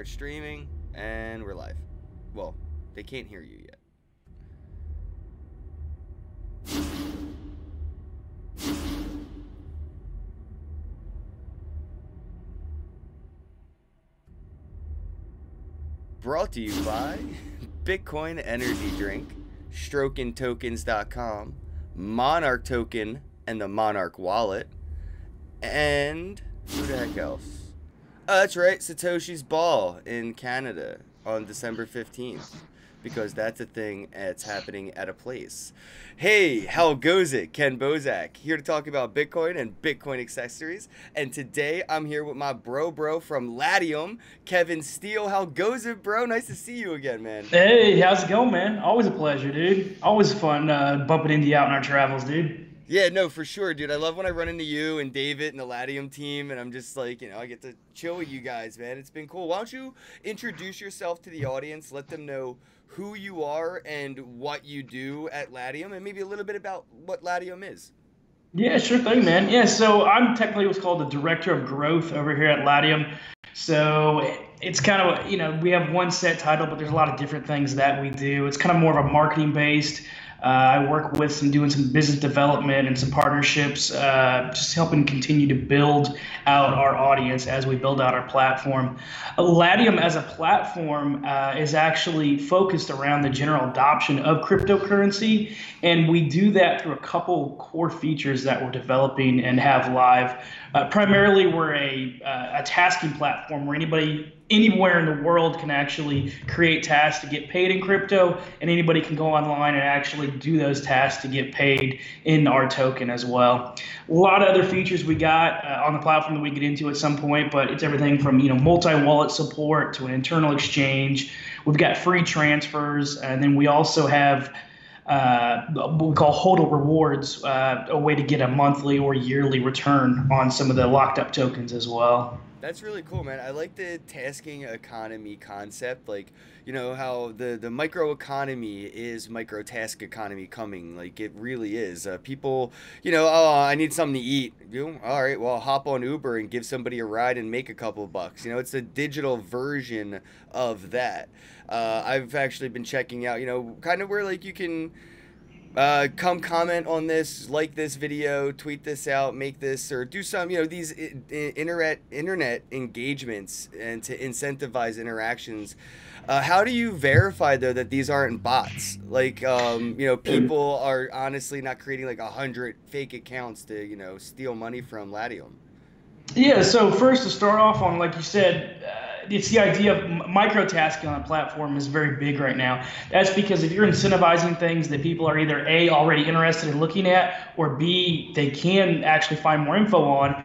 Start streaming, and we're live. Well, they can't hear you yet. Brought to you by Bitcoin Energy Drink, StrokenTokens.com, Monarch Token and the Monarch Wallet, and who the heck else? Oh, that's right, Satoshi's Ball in Canada on December 15th. Because that's a thing that's happening at a place. Hey, how goes it? Kenn Bosak here to talk about Bitcoin and Bitcoin accessories. And today I'm here with my bro bro from Latium, Kevin Steele. How goes it, bro? Nice to see you again, man. Hey, how's it going, man? Always a pleasure, dude. Always fun uh, bumping into you out in our travels, dude. Yeah, no, for sure, dude. I love when I run into you and David and the Latium team, and I'm just like, you know, I get to chill with you guys, man. It's been cool. Why don't you introduce yourself to the audience? Let them know who you are and what you do at Latium, and maybe a little bit about what Latium is. Yeah, sure thing, man. Yeah, so I'm technically what's called the director of growth over here at Latium. So it's kind of, you know, we have one set title, but there's a lot of different things that we do. It's kind of more of a marketing based. Uh, I work with some doing some business development and some partnerships, uh, just helping continue to build out our audience as we build out our platform. Latium as a platform uh, is actually focused around the general adoption of cryptocurrency, and we do that through a couple core features that we're developing and have live. Uh, primarily, we're a, uh, a tasking platform where anybody anywhere in the world can actually create tasks to get paid in crypto, and anybody can go online and actually do those tasks to get paid in our token as well. A lot of other features we got uh, on the platform that we get into at some point, but it's everything from you know multi-wallet support to an internal exchange. We've got free transfers, and then we also have uh, what we call HODL rewards, uh, a way to get a monthly or yearly return on some of the locked up tokens as well. That's really cool, man. I like the tasking economy concept. Like, you know, how the, the micro economy is micro task economy coming. Like, it really is. Uh, people, you know, oh, I need something to eat. You, all right, well, hop on Uber and give somebody a ride and make a couple bucks. You know, it's a digital version of that. Uh, I've actually been checking out, you know, kind of where like you can uh, come comment on this, like this video, tweet this out, make this, or do some, you know, these internet internet engagements and to incentivize interactions. Uh, how do you verify though that these aren't bots? Like, um, you know, people are honestly not creating like a hundred fake accounts to, you know, steal money from Latium. Yeah. So first to start off on, like you said. Uh, it's the idea of microtasking on a platform is very big right now. That's because if you're incentivizing things that people are either A, already interested in looking at, or B, they can actually find more info on,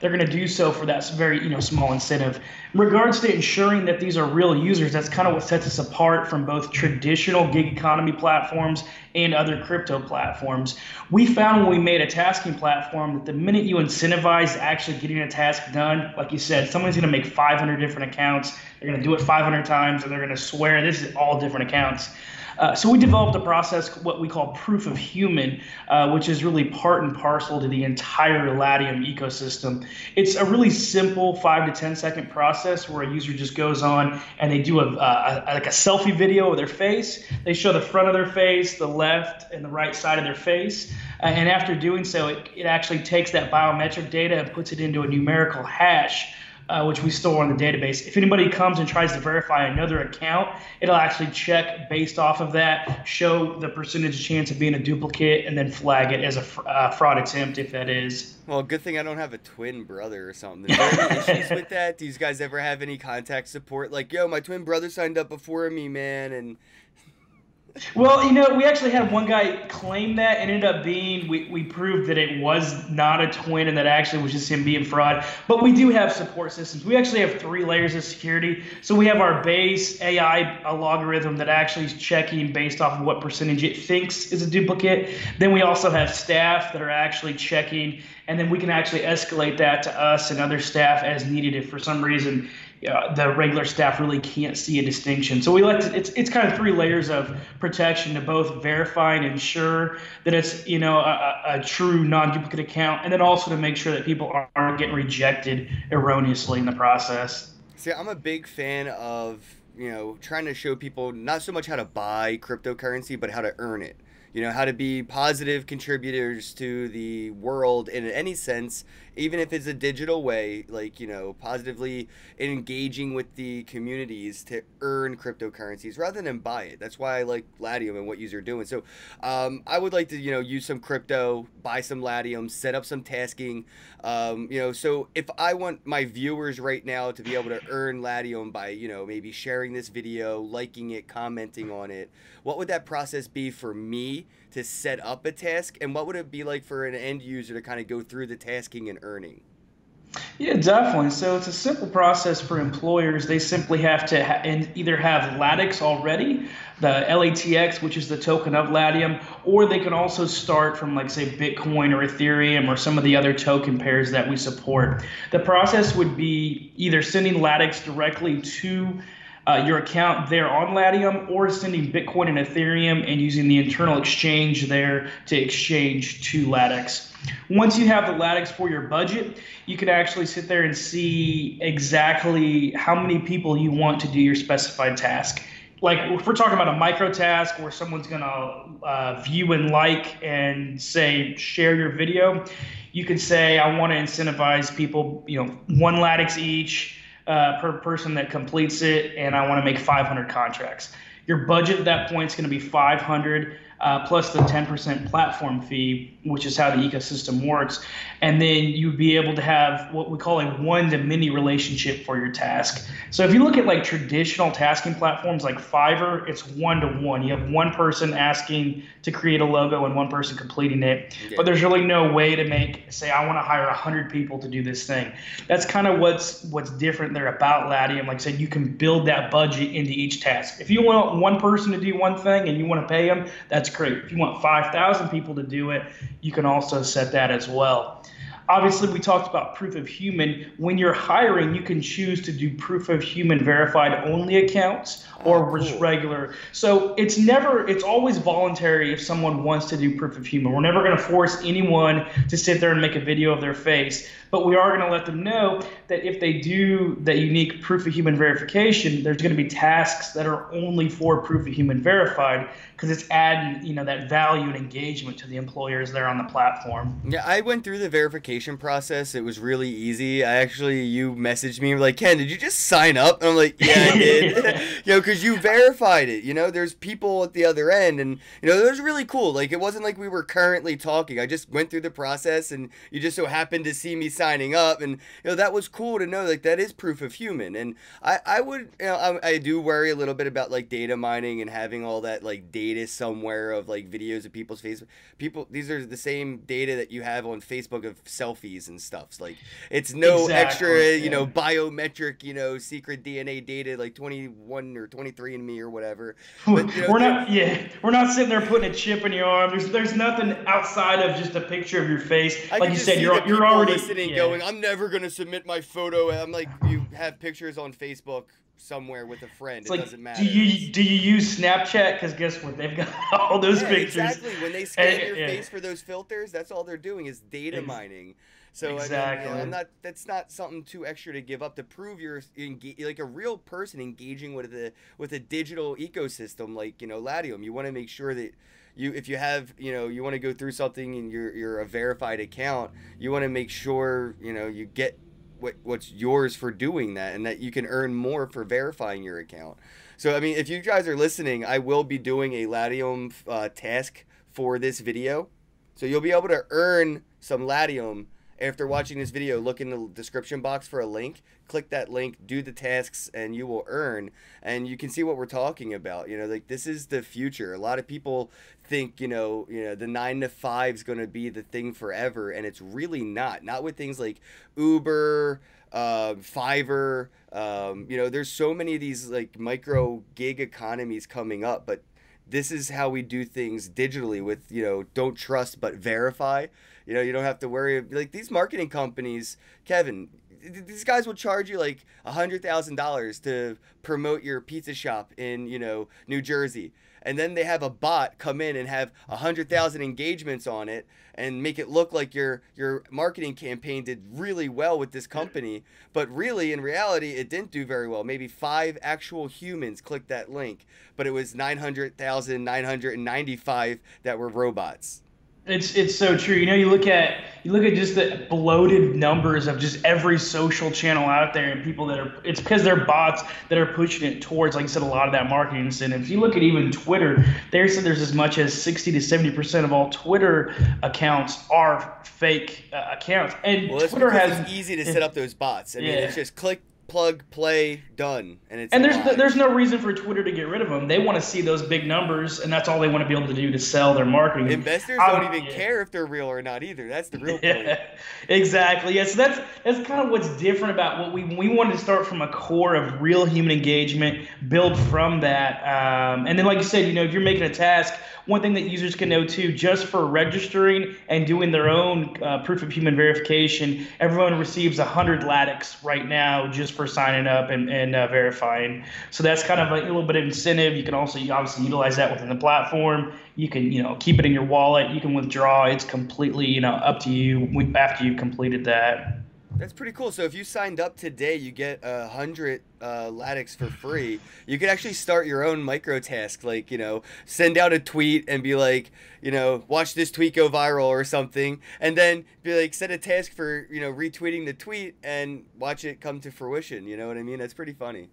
they're going to do so for that very you know small incentive. In regards to ensuring that these are real users, that's kind of what sets us apart from both traditional gig economy platforms and other crypto platforms. We found when we made a tasking platform that the minute you incentivize actually getting a task done, like you said, someone's going to make 500 different accounts. They're going to do it 500 times, and they're going to swear this is all different accounts. Uh, so we developed a process, what we call proof of human, uh, which is really part and parcel to the entire Latium ecosystem. It's a really simple five to ten second process where a user just goes on and they do a, a, a like a selfie video of their face. They show the front of their face, the left and the right side of their face. Uh, and after doing so, it, it actually takes that biometric data and puts it into a numerical hash uh, which we store in the database. If anybody comes and tries to verify another account, it'll actually check based off of that, show the percentage chance of being a duplicate, and then flag it as a fr- uh, fraud attempt if that is. Well, good thing I don't have a twin brother or something. Is there any issues with that? Do you guys ever have any contact support? Like, yo, my twin brother signed up before me, man, and well, you know, we actually had one guy claim that and ended up being, we, we proved that it was not a twin and that actually was just him being fraud. But we do have support systems. We actually have three layers of security. So we have our base AI algorithm that actually is checking based off of what percentage it thinks is a duplicate. Then we also have staff that are actually checking, and then we can actually escalate that to us and other staff as needed if for some reason uh, the regular staff really can't see a distinction. So we like it's it's kind of three layers of protection to both verify and ensure that it's you know a, a true non-duplicate account, and then also to make sure that people aren't getting rejected erroneously in the process. See, I'm a big fan of you know trying to show people not so much how to buy cryptocurrency, but how to earn it you know how to be positive contributors to the world in any sense even if it's a digital way like you know positively engaging with the communities to earn cryptocurrencies rather than buy it. That's why i like latium and what you're doing. So um, i would like to you know use some crypto buy some latium set up some tasking. Um, you know so if i want my viewers right now to be able to earn latium by you know maybe sharing this video liking it commenting on it what would that process be for me to set up a task and what would it be like for an end user to kind of go through the tasking and earning yeah, definitely. So it's a simple process for employers. They simply have to ha- either have Latix already, the LATX, which is the token of Latium, or they can also start from, like, say, Bitcoin or Ethereum or some of the other token pairs that we support. The process would be either sending Latix directly to uh, your account there on Latium or sending Bitcoin and Ethereum and using the internal exchange there to exchange to Latix. Once you have the Latix for your budget, you can actually sit there and see exactly how many people you want to do your specified task. Like if we're talking about a micro task where someone's gonna uh, view and like and say share your video, you could say I want to incentivize people, you know, one Latix each uh, per person that completes it, and I want to make 500 contracts. Your budget at that point is going to be 500 uh, plus the 10% platform fee, which is how the ecosystem works. And then you'd be able to have what we call a one to many relationship for your task. So if you look at like traditional tasking platforms like Fiverr, it's one to one. You have one person asking to create a logo and one person completing it. But there's really no way to make, say, I want to hire 100 people to do this thing. That's kind of what's what's different there about Latium. Like I said, you can build that budget into each task. If you want one person to do one thing and you want to pay them, that's that's great. If you want 5,000 people to do it, you can also set that as well. Obviously, we talked about proof of human. When you're hiring, you can choose to do proof of human verified only accounts ah, or oh, cool. regular. So it's never, it's always voluntary if someone wants to do proof of human. We're never going to force anyone to sit there and make a video of their face, but we are going to let them know that if they do that unique proof of human verification, there's going to be tasks that are only for proof of human verified because it's adding you know that value and engagement to the employers there on the platform. Yeah, I went through the verification process. It was really easy. I actually you messaged me like Kenn, did you just sign up? And I'm like, yeah, I did. you know, because you verified it. You know, there's people at the other end, and you know, it was really cool. Like it wasn't like we were currently talking. I just went through the process, and you just so happened to see me signing up, and you know that was cool to know. Like that is proof of human, and I I would you know I, I do worry a little bit about like data mining and having all that like data somewhere of like videos of people's face people these are the same data that you have on facebook of selfies and stuff like it's no exactly, extra yeah. you know biometric you know secret dna data like 21 or 23andMe or whatever but, you know, we're not yeah we're not sitting there putting a chip in your arm there's there's nothing outside of just a picture of your face I like you said you're you're already yeah. going i'm never going to submit my photo i'm like you have pictures on facebook somewhere with a friend. It's it like, doesn't matter. Do you do you use Snapchat? Because guess what? They've got all those yeah, pictures. Exactly. When they scan and, your yeah. face for those filters, that's all they're doing is data mining. So exactly. I mean, I'm not. That's not something too extra to give up to prove you're engage, like a real person engaging with the with a digital ecosystem like you know Latium. You want to make sure that you if you have you know you want to go through something and you're you're a verified account, you want to make sure you know you get what what's yours for doing that and that you can earn more for verifying your account. So I mean, if you guys are listening, I will be doing a Latium uh, task for this video. So you'll be able to earn some Latium after watching this video, look in the description box for a link. Click that link, do the tasks, and you will earn. And you can see what we're talking about. You know, like this is the future. A lot of people think, you know, you know, the nine to five is going to be the thing forever, and it's really not. Not with things like Uber, uh, Fiverr. Um, you know, there's so many of these like micro gig economies coming up, but this is how we do things digitally with you know don't trust but verify you know, you don't have to worry. Like these marketing companies, Kevin, these guys will charge you like a hundred thousand dollars to promote your pizza shop in you know New Jersey, and then they have a bot come in and have a hundred thousand engagements on it and make it look like your your marketing campaign did really well with this company, but really in reality it didn't do very well. Maybe five actual humans clicked that link, but it was nine hundred thousand nine hundred and ninety five that were robots. It's it's so true. You know, you look at you look at just the bloated numbers of just every social channel out there and people that are it's because they're bots that are pushing it towards, like I said, a lot of that marketing And If You look at even Twitter, they said there's as much as 60 to 70 percent of all Twitter accounts are fake uh, accounts, and well, Twitter has it's easy to set up those bots. I mean, it's just click plug, play, done, and it's and there's no, there's no reason for Twitter to get rid of them. They want to see those big numbers, and that's all they want to be able to do to sell their marketing. Investors don't um, even yeah. care if they're real or not either. That's the real yeah, point. exactly. Yeah. So that's that's kind of what's different about what we we wanted to start from a core of real human engagement, build from that, um, and then like you said, you know, if you're making a task one thing that users can know too, just for registering and doing their own uh, proof of human verification, everyone receives 100 LATX right now just for signing up and, and uh, verifying. So that's kind of a, little bit of incentive. You can also obviously utilize that within the platform. You can, you know, keep it in your wallet. You can withdraw. It's completely, you know, up to you after you've completed that. That's pretty cool. So if you signed up today, you get a hundred uh, LATX for free. You could actually start your own micro task, like you know, send out a tweet and be like, you know, watch this tweet go viral or something, and then be like, set a task for you know retweeting the tweet and watch it come to fruition. You know what I mean? That's pretty funny.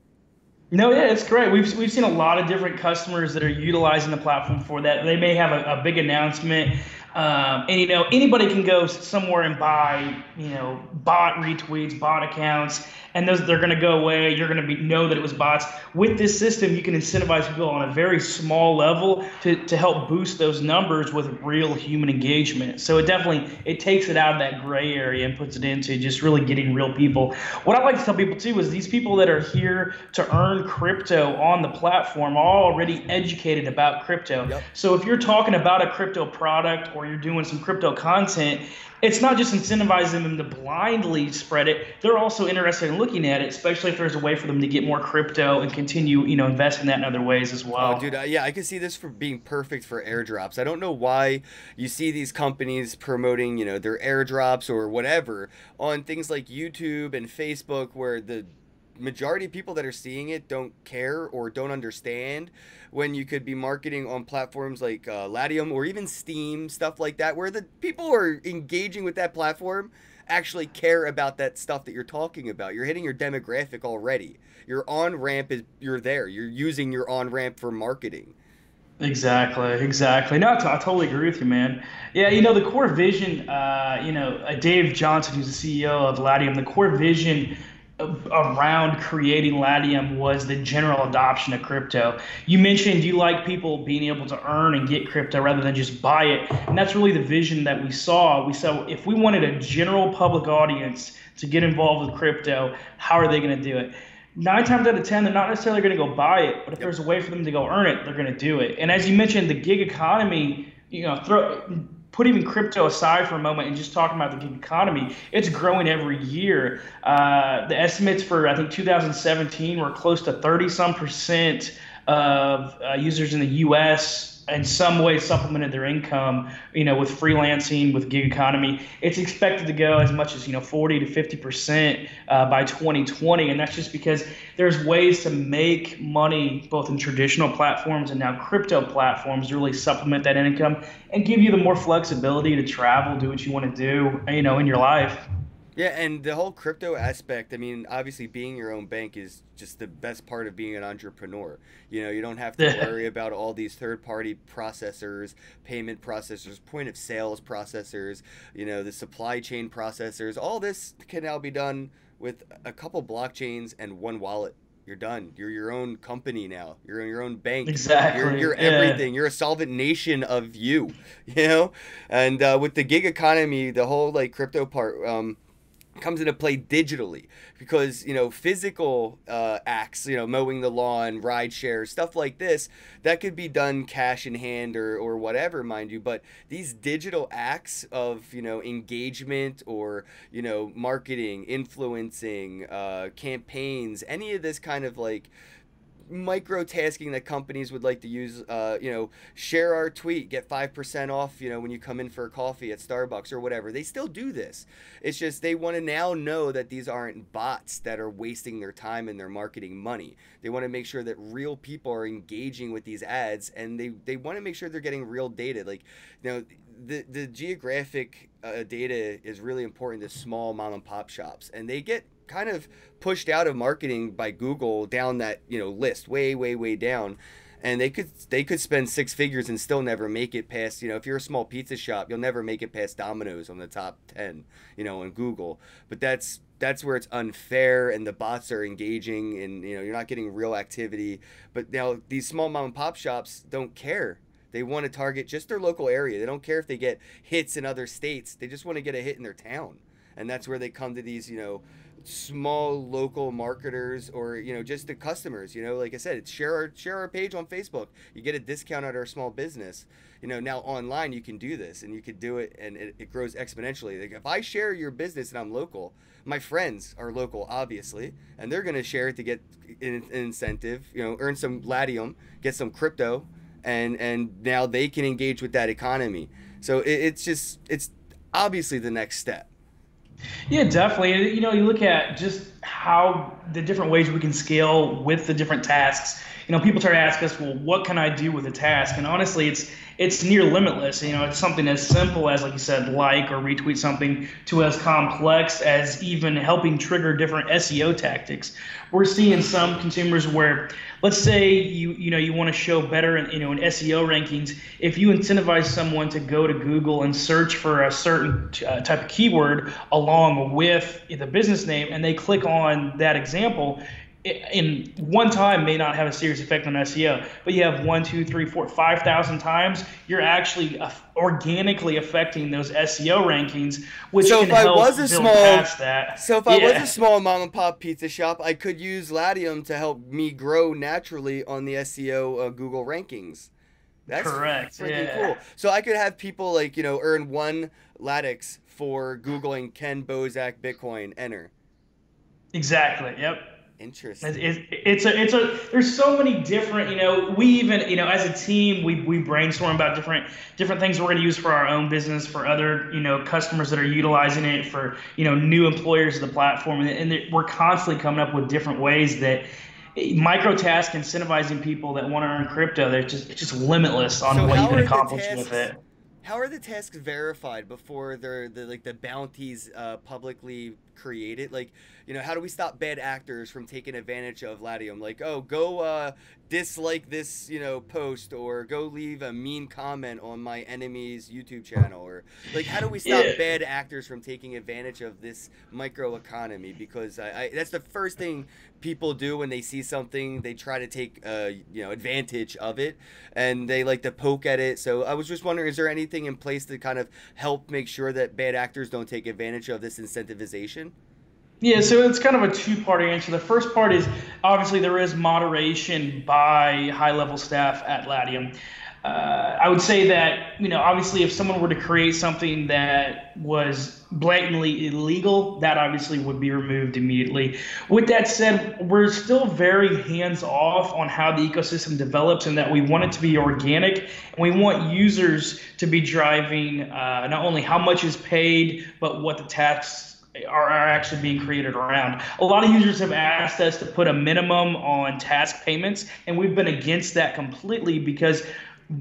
No, yeah, it's great. We've we've seen a lot of different customers that are utilizing the platform for that. They may have a, a big announcement um, and you know anybody can go somewhere and buy you know bot retweets, bot accounts, and those they're going to go away. You're going to be know that it was bots. With this system, you can incentivize people on a very small level to, to help boost those numbers with real human engagement. So it definitely it takes it out of that gray area and puts it into just really getting real people. What I like to tell people too is these people that are here to earn crypto on the platform are already educated about crypto. Yep. So if you're talking about a crypto product or you're doing some crypto content, it's not just incentivizing them to blindly spread it. They're also interested in looking at it, especially if there's a way for them to get more crypto and continue, you know, investing that in other ways as well. Oh, dude, uh, yeah, I can see this for being perfect for airdrops. I don't know why you see these companies promoting, you know, their airdrops or whatever on things like YouTube and Facebook where the majority of people that are seeing it don't care or don't understand when you could be marketing on platforms like uh, Latium or even Steem, stuff like that, where the people who are engaging with that platform actually care about that stuff that you're talking about. You're hitting your demographic already. Your on ramp is you're there. You're using your on ramp for marketing. Exactly, exactly. No, I, t- I totally agree with you, man. Yeah, you know the core vision. Uh, you know, uh, Dave Johnson, who's the CEO of Latium, the core vision around creating Latium was the general adoption of crypto. You mentioned you like people being able to earn and get crypto rather than just buy it. And that's really the vision that we saw. We saw if we wanted a general public audience to get involved with crypto, how are they going to do it? Nine times out of ten, they're not necessarily going to go buy it, but if yep. there's a way for them to go earn it, they're going to do it. And as you mentioned, the gig economy, you know, throw put even crypto aside for a moment and just talking about the gig economy, it's growing every year. Uh, the estimates for I think 2017 were close to 30 some percent of uh, users in the U.S in some way supplemented their income, you know, with freelancing, with gig economy. It's expected to go as much as, you know, 40 to 50 percent uh, by 2020. And that's just because there's ways to make money both in traditional platforms and now crypto platforms to really supplement that income and give you the more flexibility to travel, do what you want to do, you know, in your life. Yeah, and the whole crypto aspect, I mean, obviously being your own bank is just the best part of being an entrepreneur. You know, you don't have to worry about all these third party processors, payment processors, point of sales processors, you know, the supply chain processors. All this can now be done with a couple blockchains and one wallet. You're done. You're your own company now. You're your own bank. Exactly. You're, you're yeah. everything. You're a solvent nation of you. You know, and uh, with the gig economy, the whole like crypto part, um, comes into play digitally because you know physical uh, acts you know mowing the lawn ride share stuff like this that could be done cash in hand or, or whatever mind you but these digital acts of you know engagement or you know marketing influencing uh, campaigns any of this kind of like micro tasking that companies would like to use uh, you know share our tweet get 5% off you know when you come in for a coffee at starbucks or whatever. They still do this. It's just they want to now know that these aren't bots that are wasting their time and their marketing money. They want to make sure that real people are engaging with these ads and they, they want to make sure they're getting real data. Like you know the, the geographic uh, data is really important to small mom and pop shops and they get kind of pushed out of marketing by Google down that you know list way way way down. And they could they could spend six figures and still never make it past you know if you're a small pizza shop you'll never make it past Domino's on the top 10 you know on Google. But that's that's where it's unfair and the bots are engaging and you know you're not getting real activity. But now these small mom and pop shops don't care. They want to target just their local area. They don't care if they get hits in other states. They just want to get a hit in their town. And that's where they come to these you know small local marketers or you know just the customers you know like i said it's share our share our page on facebook. You get a discount at our small business. You know now online you can do this and you can do it and it, it grows exponentially. Like if i share your business and i'm local my friends are local obviously and they're going to share it to get an, an incentive you know earn some latium get some crypto and and now they can engage with that economy. So it, it's just it's obviously the next step yeah, definitely. You know, you look at just how the different ways we can scale with the different tasks. You know, people try to ask us, well, what can I do with a task? And honestly, it's it's near limitless. You know, it's something as simple as, like you said, like or retweet something, to as complex as even helping trigger different SEO tactics. We're seeing some consumers where, let's say you you know you want to show better in you know in SEO rankings. If you incentivize someone to go to Google and search for a certain uh, type of keyword along with the business name, and they click on that example, in one time may not have a serious effect on SEO, but you have one, two, three, four, five thousand times, you're actually organically affecting those SEO rankings, which so can if help I was a small, past that. So if I was a small mom and pop pizza shop, I could use Latium to help me grow naturally on the SEO uh, Google rankings. That's correct. Freaking yeah. cool. So I could have people like you know earn one Latix for googling Kenn Bosak Bitcoin. Enter. Exactly. Yep. Interesting. It's, it's a it's a there's so many different you know we even you know as a team we we brainstorm about different different things we're going to use for our own business for other you know customers that are utilizing it for you know new employers of the platform and, and we're constantly coming up with different ways that microtask incentivizing people that want to earn crypto they're just it's just limitless on so what you can accomplish with it how are the tasks verified before they're the like the bounties uh, publicly created? Like, you know, how do we stop bad actors from taking advantage of Latium? Like, oh, go uh, dislike this, you know, post or go leave a mean comment on my enemy's YouTube channel or like, how do we stop yeah. bad actors from taking advantage of this micro economy? Because I, I, that's the first thing people do when they see something they try to take uh, you know advantage of it and they like to poke at it so i was just wondering is there anything in place to kind of help make sure that bad actors don't take advantage of this incentivization yeah, so it's kind of a two-part answer. The first part is obviously there is moderation by high-level staff at Latium uh, I would say that you know obviously if someone were to create something that was blatantly illegal, that obviously would be removed immediately. With that said, we're still very hands off on how the ecosystem develops, and that we want it to be organic, and we want users to be driving uh, not only how much is paid, but what the tax are, are actually being created around. A lot of users have asked us to put a minimum on task payments, and we've been against that completely because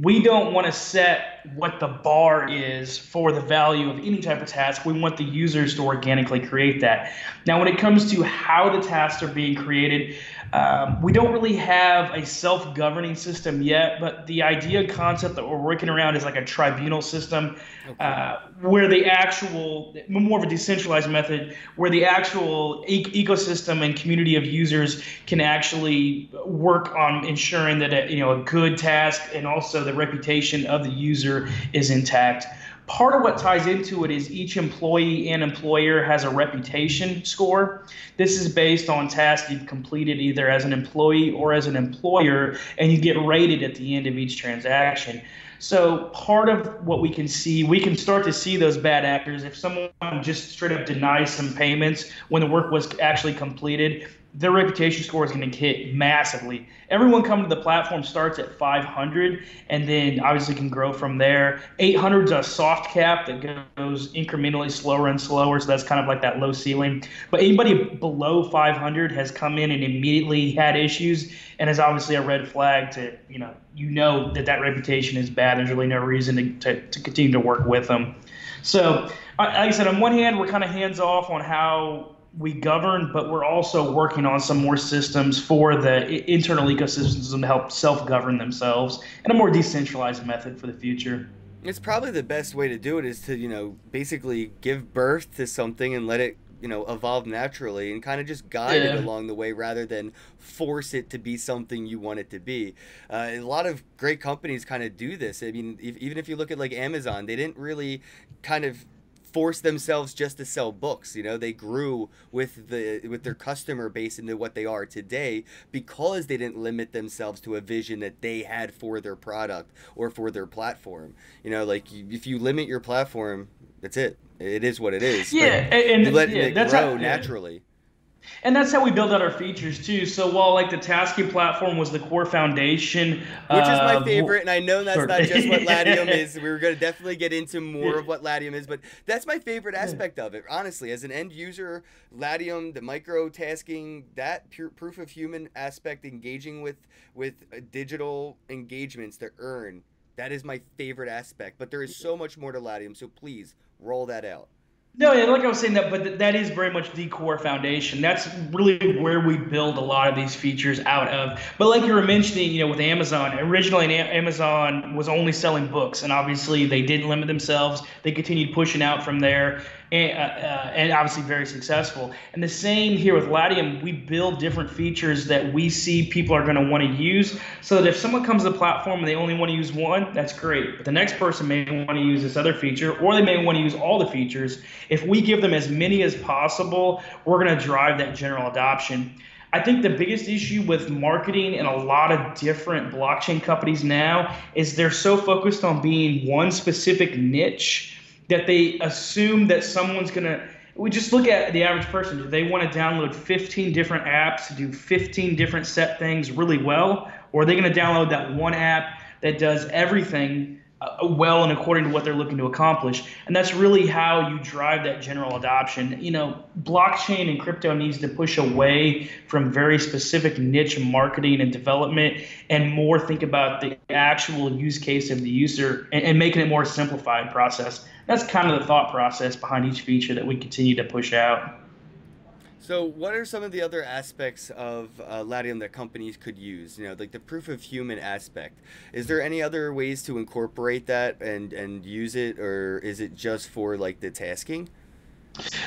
we don't want to set what the bar is for the value of any type of task. We want the users to organically create that. Now, when it comes to how the tasks are being created, um, we don't really have a self governing system yet, but the idea concept that we're working around is like a tribunal system okay. uh, where the actual, more of a decentralized method, where the actual e- ecosystem and community of users can actually work on ensuring that a, you know a good task and also the reputation of the user is intact part of what ties into it is each employee and employer has a reputation score. This is based on tasks you've completed either as an employee or as an employer, and you get rated at the end of each transaction. So part of what we can see, we can start to see those bad actors. If someone just straight up denies some payments when the work was actually completed, their reputation score is going to hit massively. Everyone coming to the platform starts at 500 and then obviously can grow from there. 800 is a soft cap that goes incrementally slower and slower, so that's kind of like that low ceiling. But anybody below 500 has come in and immediately had issues and is obviously a red flag to, you know, you know that that reputation is bad. There's really no reason to, to, to continue to work with them. So, like I said, on one hand, we're kind of hands off on how we govern, but we're also working on some more systems for the internal ecosystems to help self-govern themselves and a more decentralized method for the future. It's probably the best way to do it is to, you know, basically give birth to something and let it, you know, evolve naturally and kind of just guide yeah. it along the way rather than force it to be something you want it to be. Uh, a lot of great companies kind of do this. I mean, if, even if you look at like Amazon, they didn't really kind of force themselves just to sell books. You know, they grew with the with their customer base into what they are today because they didn't limit themselves to a vision that they had for their product or for their platform. You know, like if you limit your platform, that's it. It is what it is. Yeah, and, you let yeah, it grow how, naturally. And that's how we build out our features too. So while like the tasking platform was the core foundation, which uh, is my uh, favorite, and I know that's not just what Latium is. We are going to definitely get into more of what Latium is, but that's my favorite aspect of it. Honestly, as an end user, Latium, the micro tasking, that pure proof of human aspect, engaging with with uh, digital engagements to earn, that is my favorite aspect. But there is so much more to Latium, so please roll that out. No, yeah, like I was saying that, but that is very much the core foundation. That's really where we build a lot of these features out of. But like you were mentioning, you know, with Amazon, originally Amazon was only selling books, and obviously they didn't limit themselves. They continued pushing out from there and, uh, uh, and obviously very successful. And the same here with Latium, we build different features that we see people are going to want to use, so that if someone comes to the platform and they only want to use one, that's great. But the next person may want to use this other feature, or they may want to use all the features. If we give them as many as possible, we're going to drive that general adoption. I think the biggest issue with marketing and a lot of different blockchain companies now is they're so focused on being one specific niche that they assume that someone's going to we just look at the average person do they want to download 15 different apps to do 15 different set things really well or are they going to download that one app that does everything uh, well and according to what they're looking to accomplish. And that's really how you drive that general adoption. You know, blockchain and crypto needs to push away from very specific niche marketing and development and more think about the actual use case of the user and, and making it more simplified process. That's kind of the thought process behind each feature that we continue to push out. So, what are some of the other aspects of uh, Latium that companies could use? You know, like the proof of human aspect. Is there any other ways to incorporate that and and use it, or is it just for like the tasking?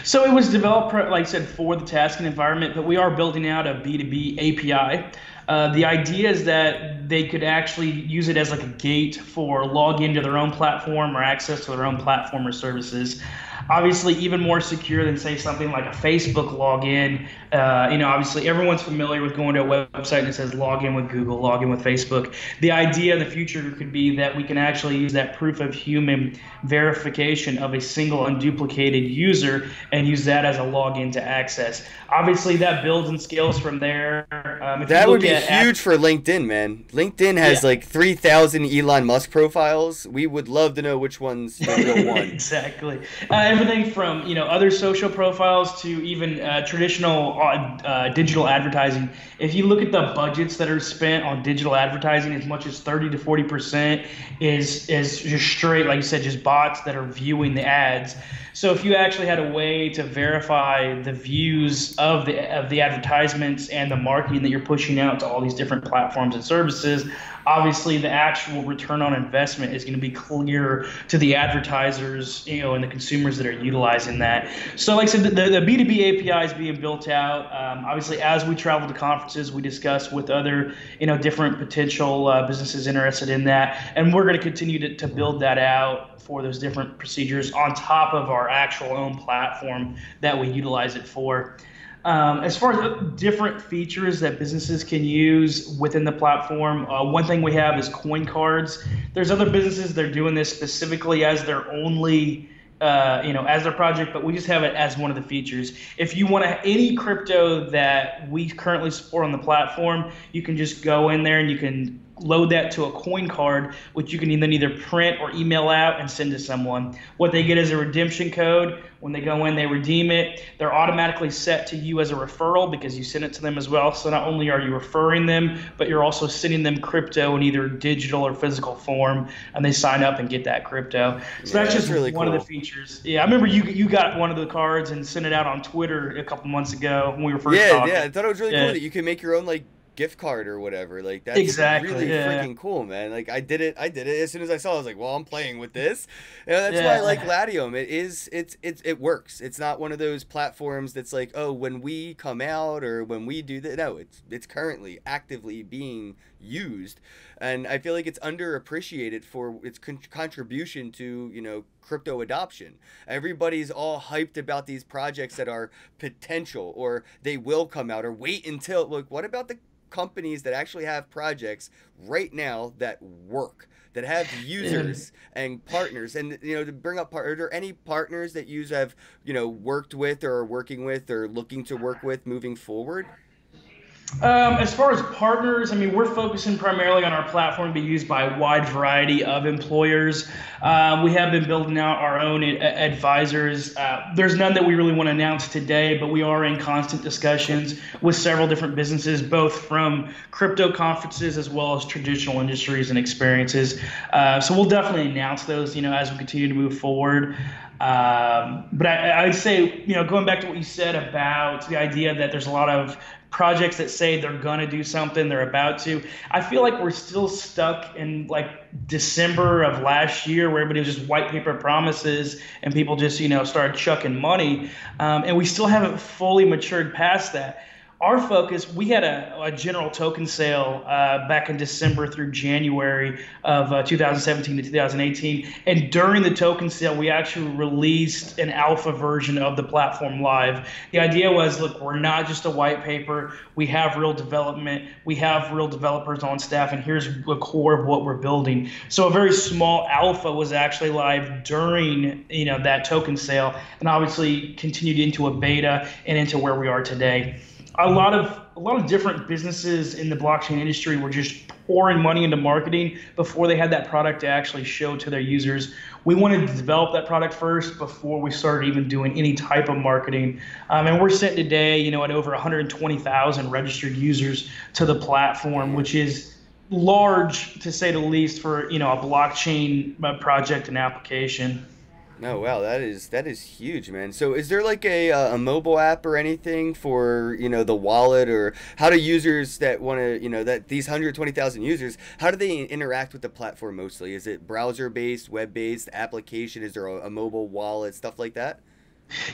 So it was developed, like I said, for the tasking environment, but we are building out a B2B API. Uh, the idea is that they could actually use it as like a gate for login to their own platform or access to their own platform or services obviously even more secure than say something like a Facebook login. Uh, you know, obviously everyone's familiar with going to a website and it says login with Google, login with Facebook. The idea in the future could be that we can actually use that proof of human verification of a single unduplicated user and use that as a login to access. Obviously, that builds and scales from there. Um, that would be huge for LinkedIn, man. LinkedIn has yeah. like 3,000 Elon Musk profiles. We would love to know which one's the real one. exactly. Uh, everything from you know other social profiles to even uh, traditional uh, uh, digital advertising. If you look at the budgets that are spent on digital advertising, as much as 30 to 40 percent is is just straight, like you said, just bots that are viewing the ads. So if you actually had a way to verify the views of the of the advertisements and the marketing that you're pushing out to all these different platforms and services, obviously the actual return on investment is going to be clear to the advertisers, you know, and the consumers that are utilizing that. So, like I said, the, the B2B API is being built out. Um, obviously, as we travel to conferences, we discuss with other, you know, different potential uh, businesses interested in that, and we're going to continue to, to build that out for those different procedures on top of our actual own platform that we utilize it for. Um, as far as different features that businesses can use within the platform, uh, one thing we have is coin cards. There's other businesses that are doing this specifically as their only, uh, you know, as their project, but we just have it as one of the features. If you want any crypto that we currently support on the platform, you can just go in there and you can load that to a coin card, which you can then either print or email out and send to someone. What they get is a redemption code. When they go in, they redeem it. They're automatically set to you as a referral because you send it to them as well. So not only are you referring them, but you're also sending them crypto in either digital or physical form, and they sign up and get that crypto. So yeah, that's just really one cool. of the features. Yeah, I remember you you got one of the cards and sent it out on Twitter a couple months ago when we were first yeah, talking. Yeah, I thought it was really yeah. cool that you can make your own like gift card or whatever. Like that's exactly, really yeah. freaking cool, man. Like I did it, I did it as soon as I saw. it, I was like, well, I'm playing with this. Know, that's yeah. why I like Latium. It is, it's, it's, it works. It's not one of those platforms that's like, oh, when we come out or when we do that. No, it's, it's currently actively being used, and I feel like it's underappreciated for its con- contribution to you know crypto adoption. Everybody's all hyped about these projects that are potential or they will come out or wait until. Look, what about the companies that actually have projects right now that work that have users and partners and you know to bring up part are there any partners that you have you know worked with or are working with or looking to work with moving forward um, as far as partners, I mean, we're focusing primarily on our platform to be used by a wide variety of employers. Uh, we have been building out our own advisors. Uh, there's none that we really want to announce today, but we are in constant discussions with several different businesses, both from crypto conferences as well as traditional industries and experiences. Uh, so we'll definitely announce those, you know, as we continue to move forward. Um, but I, I'd say, you know, going back to what you said about the idea that there's a lot of projects that say they're going to do something, they're about to. I feel like we're still stuck in like December of last year where everybody was just white paper promises and people just, you know, started chucking money. Um, and we still haven't fully matured past that our focus, we had a, a general token sale uh, back in December through January of uh, 2017 to 2018. And during the token sale, we actually released an alpha version of the platform live. The idea was look, we're not just a white paper, we have real development, we have real developers on staff, and here's the core of what we're building. So a very small alpha was actually live during you know that token sale, and obviously continued into a beta and into where we are today a lot of a lot of different businesses in the blockchain industry were just pouring money into marketing before they had that product to actually show to their users. We wanted to develop that product first before we started even doing any type of marketing. Um, and we're sitting today, you know, at over 120,000 registered users to the platform, which is large to say the least for you know a blockchain uh, project and application. No, oh, wow, that is that is huge, man. So, is there like a uh, a mobile app or anything for you know the wallet, or how do users that want to you know that these hundred twenty thousand users, how do they interact with the platform mostly? Is it browser based, web based, application? Is there a, a mobile wallet, stuff like that?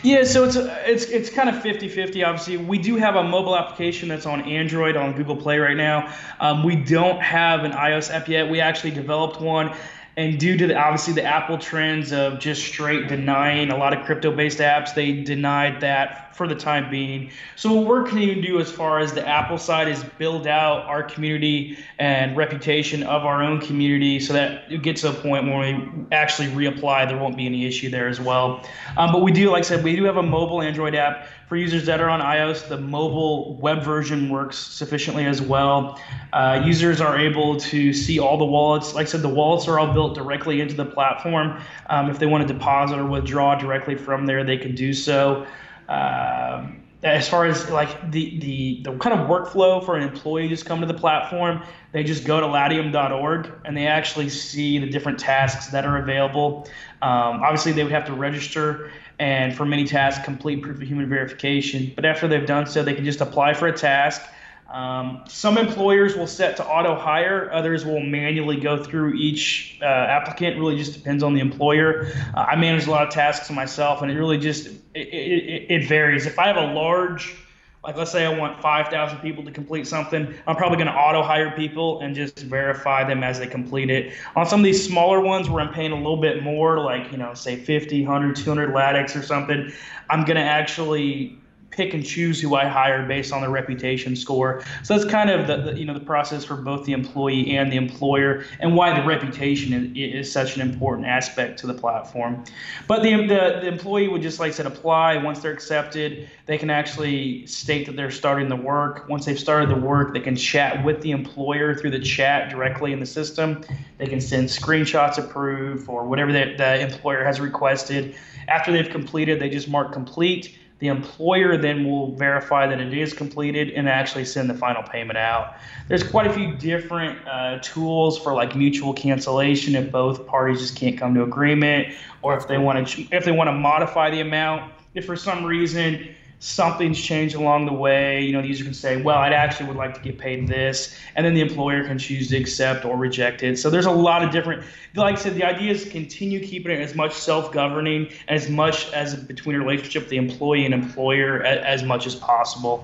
Yeah, so it's it's it's kind of 50-50. Obviously, we do have a mobile application that's on Android on Google Play right now. Um, we don't have an iOS app yet. We actually developed one and due to the, obviously the Apple trends of just straight denying a lot of crypto based apps, they denied that for the time being. So what we're continuing to do as far as the Apple side is build out our community and reputation of our own community so that it gets to a point where we actually reapply, there won't be any issue there as well. Um, but we do, like I said, we do have a mobile Android app for users that are on iOS. The mobile web version works sufficiently as well. Uh, users are able to see all the wallets. Like I said, the wallets are all built directly into the platform. Um, if they want to deposit or withdraw directly from there, they can do so. Um, as far as like the, the the kind of workflow for an employee just come to the platform, they just go to latium.org and they actually see the different tasks that are available. Um, obviously, they would have to register and for many tasks, complete proof of human verification. But after they've done so, they can just apply for a task. Um, some employers will set to auto hire, others will manually go through each uh, applicant. Really just depends on the employer. Uh, I manage a lot of tasks myself, and it really just it, it, it varies. If I have a large like let's say I want 5,000 people to complete something, I'm probably going to auto hire people and just verify them as they complete it. On some of these smaller ones where I'm paying a little bit more, like, you know, say 50, 100, 200 LATX or something, I'm going to actually pick and choose who I hire based on their reputation score. So that's kind of the, the, you know the process for both the employee and the employer, and why the reputation is, is such an important aspect to the platform. But the, the, the employee would just like I said apply once they're accepted. They can actually state that they're starting the work. Once they've started the work, they can chat with the employer through the chat directly in the system. They can send screenshots of proof or whatever the, the employer has requested. After they've completed, they just mark complete the employer then will verify that it is completed and actually send the final payment out. There's quite a few different uh, tools for like mutual cancellation if both parties just can't come to agreement, or if they want to if they want to modify the amount. If for some reason something's changed along the way. You know, the user can say, well, I'd actually would like to get paid this. And then the employer can choose to accept or reject it. So there's a lot of different, like I said, the idea is continue keeping it as much self-governing and as much as between a relationship the employee and employer as, as much as possible.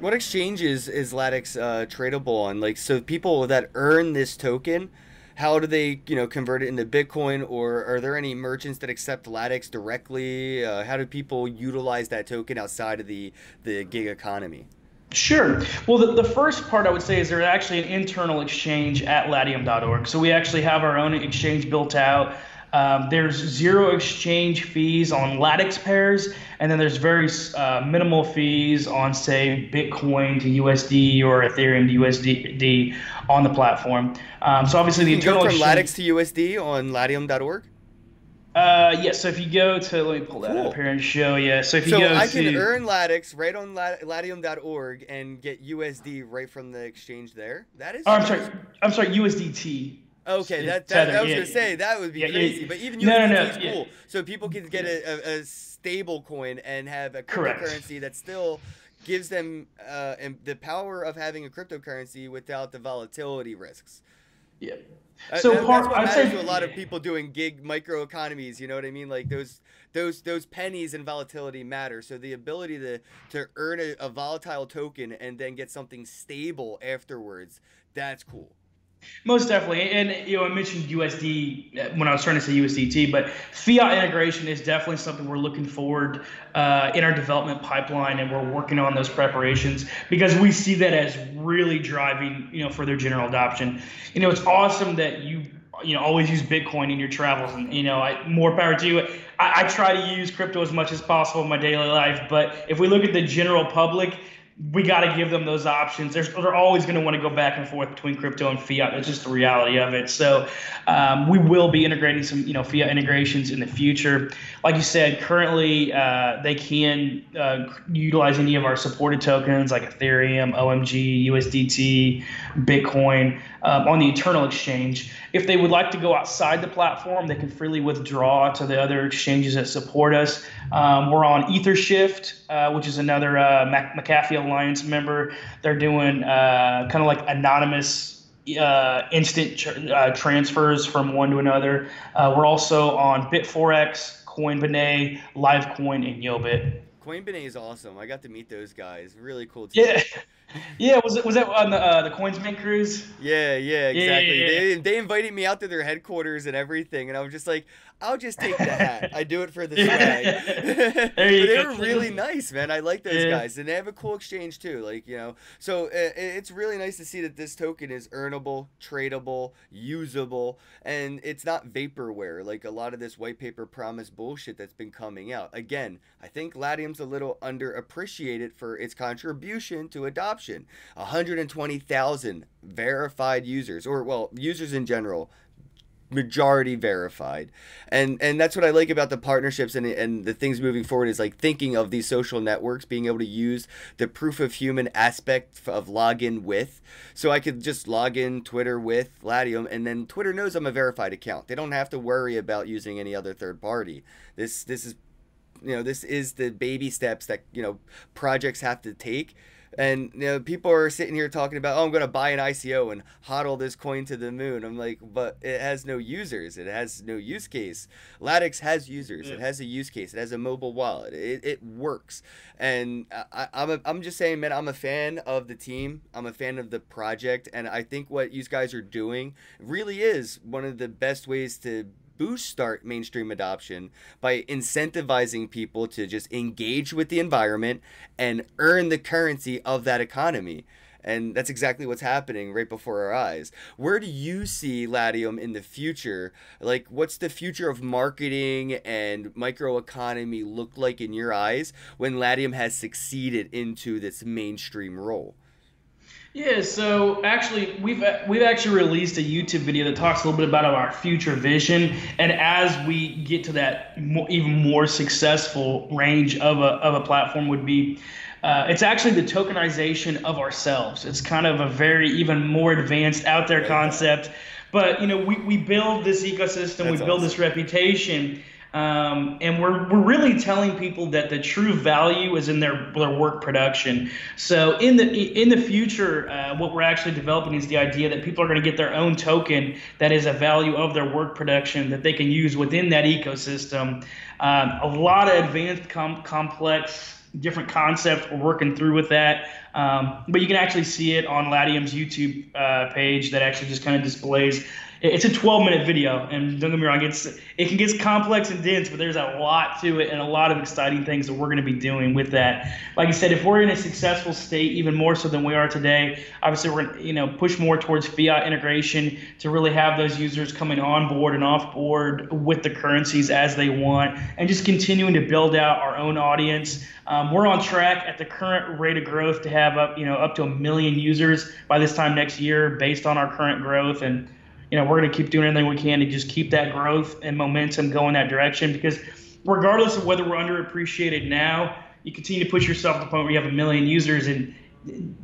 What exchanges is LATX uh, tradable on? Like, so people that earn this token, how do they you know convert it into bitcoin or are there any merchants that accept LATX directly uh, how do people utilize that token outside of the the gig economy Sure. Well, the, the first part I would say is there's actually an internal exchange at latium.org. So we actually have our own exchange built out. Um, there's zero exchange fees on LATX pairs, and then there's very uh, minimal fees on, say, Bitcoin to USD or Ethereum to USD on the platform. Um, so obviously the you internal go from LATX to USD on Latium.org. Uh, yes. Yeah, so if you go to let me pull that cool. up here and show you. So if you so go I to, can earn LATX right on Latium.org and get USD right from the exchange there. That is. Oh, I'm sorry. I'm sorry. USDT. Okay, that, that, that I was yeah, gonna say that would be yeah, crazy, but even USDT no, no, no, is cool. So people can get a, a, stable coin and have a cryptocurrency that still gives them uh, the power of having a cryptocurrency without the volatility risks. Yeah. So that, part, that's what I'd say to a lot of people doing gig micro economies. You know what I mean? Like those those those pennies and volatility matter. So the ability to to earn a, a volatile token and then get something stable afterwards, that's cool. Most definitely, and you know, I mentioned USD uh, when I was trying to say USDT, but fiat integration is definitely something we're looking forward uh, in our development pipeline, and we're working on those preparations because we see that as really driving, you know, further general adoption. You know, it's awesome that you you know always use Bitcoin in your travels, and you know, I, more power to you. I, I try to use crypto as much as possible in my daily life, but if we look at the general public we got to give them those options. They're, they're always going to want to go back and forth between crypto and fiat. That's just the reality of it. So um, we will be integrating some, you know, fiat integrations in the future. Like you said, currently uh, they can uh, utilize any of our supported tokens like Ethereum, OMG, USDT, Bitcoin um, on the internal exchange. If they would like to go outside the platform, they can freely withdraw to the other exchanges that support us. Um, we're on EtherShift, uh, which is another uh, McAfee Alliance member. They're doing uh, kind of like anonymous uh, instant tr- uh, transfers from one to another. Uh, we're also on BitForex, Coinbene, Livecoin, and Yobit. Coinbene is awesome. I got to meet those guys. Really cool. Team. Yeah. Yeah, was it was that on the uh, the Coinsmint cruise? Yeah, yeah, exactly. Yeah, yeah, yeah. They, they invited me out to their headquarters and everything, and I was just like, I'll just take the hat. I do it for the swag. but they were really nice, man. I like those guys, and they have a cool exchange too. Like you know, so uh, it, it's really nice to see that this token is earnable, tradable, usable, and it's not vaporware like a lot of this white paper promise bullshit that's been coming out. Again, I think Latium's a little underappreciated for its contribution to adoption. 120,000 verified users, or well, users in general majority verified. And and that's what i like about the partnerships and and the things moving forward is like thinking of these social networks being able to use the proof of human aspect of login with. So i could just log in twitter with latium and then twitter knows i'm a verified account. They don't have to worry about using any other third party. This this is you know this is the baby steps that you know projects have to take And you know, people are sitting here talking about, oh, I'm going to buy an ICO and hodl this coin to the moon. I'm like, but it has no users. It has no use case. LATX has users. Yeah. It mm. has a use case. It has a mobile wallet. It, it works. And I, I'm, a, I'm just saying, man, I'm a fan of the team. I'm a fan of the project. And I think what you guys are doing really is one of the best ways to boost start mainstream adoption by incentivizing people to just engage with the environment and earn the currency of that economy. And that's exactly what's happening right before our eyes. Where do you see Latium in the future? Like, what's the future of marketing and microeconomy look like in your eyes when Latium has succeeded into this mainstream role? Yeah, so actually, we've we've actually released a YouTube video that talks a little bit about our future vision, and as we get to that more, even more successful range of a of a platform, would be. Uh, it's actually the tokenization of ourselves. It's kind of a very even more advanced out there concept, but you know we, we build this ecosystem, That's we build awesome. this reputation, um, and we're, we're really telling people that the true value is in their, their work production. So in the in the future, uh, what we're actually developing is the idea that people are going to get their own token that is a value of their work production that they can use within that ecosystem. Um, a lot of advanced, com- complex different concepts we're working through with that. Um, but you can actually see it on Latium's YouTube uh, page that actually just kind of displays it's a 12 minute video and don't get me wrong it's it can get complex and dense but there's a lot to it and a lot of exciting things that we're going to be doing with that. Like i said if we're in a successful state even more so than we are today obviously we're going to you know push more towards fiat integration to really have those users coming on board and off board with the currencies as they want and just continuing to build out our own audience. Um, we're on track at the current rate of growth to have up you know up to a million users by this time next year based on our current growth and you know, we're going to keep doing everything we can to just keep that growth and momentum going that direction because regardless of whether we're underappreciated now, you continue to push yourself to the point where you have a million users and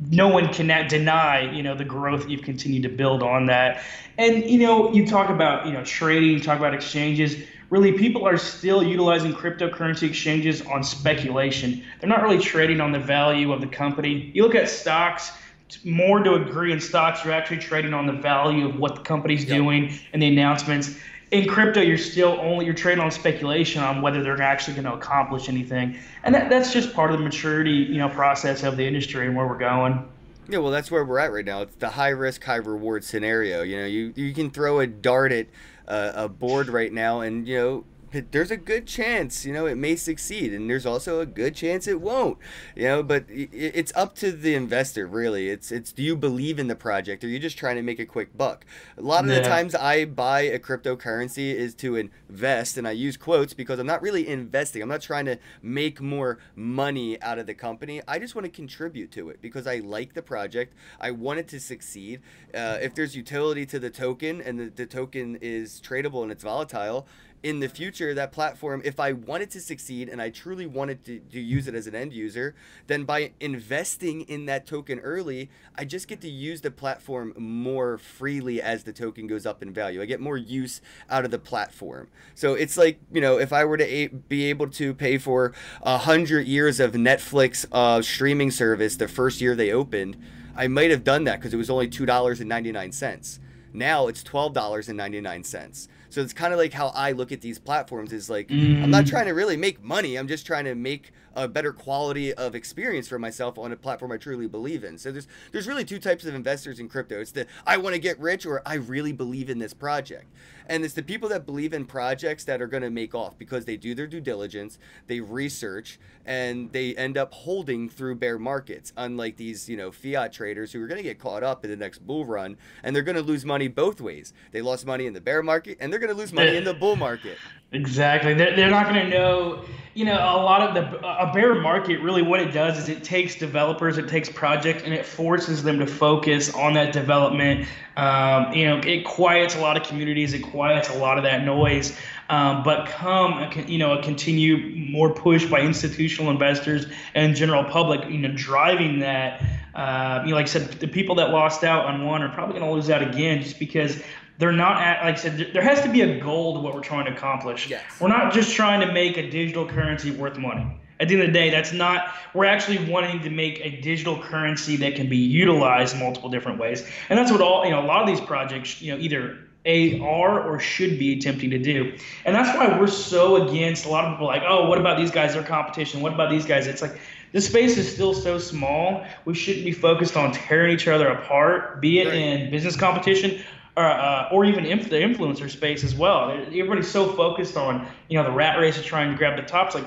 no one can deny, you know, the growth you've continued to build on that. And, you know, you talk about, you know, trading, you talk about exchanges. Really, people are still utilizing cryptocurrency exchanges on speculation. They're not really trading on the value of the company. You look at stocks – more to agree in stocks, you're actually trading on the value of what the company's yep. doing and the announcements. In crypto, you're still only you're trading on speculation on whether they're actually going to accomplish anything, and that, that's just part of the maturity you know process of the industry and where we're going. Yeah, well, that's where we're at right now. It's the high risk, high reward scenario. You know, you you can throw a dart at uh, a board right now, and you know there's a good chance, you know, it may succeed, and there's also a good chance it won't, you know. But it's up to the investor, really. It's it's do you believe in the project, or are you just trying to make a quick buck? A lot of yeah. the times I buy a cryptocurrency is to invest, and I use quotes because I'm not really investing. I'm not trying to make more money out of the company. I just want to contribute to it because I like the project. I want it to succeed. Uh, if there's utility to the token and the, the token is tradable and it's volatile in the future that platform if i wanted to succeed and i truly wanted to, to use it as an end user then by investing in that token early i just get to use the platform more freely as the token goes up in value. I get more use out of the platform. So it's like you know if i were to be able to pay for a hundred years of netflix uh, streaming service the first year they opened i might have done that because it was only $2.99 now it's $12.99 so it's kind of like how I look at these platforms is like mm. I'm not mm. trying to really make money. I'm just trying to make a better quality of experience for myself on a platform I truly believe in. So there's there's really two types of investors in crypto. It's the I want to get rich or I really believe in this project. And it's the people that believe in projects that are going to make off because they do their due diligence, they research, and they end up holding through bear markets. Unlike these, you know, fiat traders who are going to get caught up in the next bull run and they're going to lose money both ways. They lost money in the bear market and they're going to lose money in the bull market. Exactly. They're, they're not going to know, you know, a lot of the, a bear market really what it does is it takes developers, it takes projects, and it forces them to focus on that development. Um, you know, it quiets a lot of communities, it quiets a lot of that noise. Um, but come, you know, a continue more push by institutional investors and general public, you know, driving that. Uh, you know, like I said, the people that lost out on one are probably going to lose out again just because they're not at, like I said, there has to be a goal to what we're trying to accomplish. Yes. We're not just trying to make a digital currency worth money. At the end of the day, that's not. We're actually wanting to make a digital currency that can be utilized multiple different ways, and that's what all you know. A lot of these projects, you know, either a are or should be attempting to do, and that's why we're so against. A lot of people like, oh, what about these guys? Their competition. What about these guys? It's like the space is still so small. We shouldn't be focused on tearing each other apart, be it right. in business competition or, uh, or even inf- the influencer space as well. Everybody's so focused on you know the rat race of trying to grab the tops. Like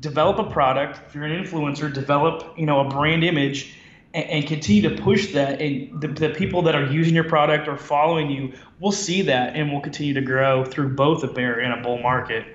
develop a product. If you're an influencer, develop you know a brand image and, and continue to push that. And the, the people that are using your product or following you will see that and will continue to grow through both a bear and a bull market.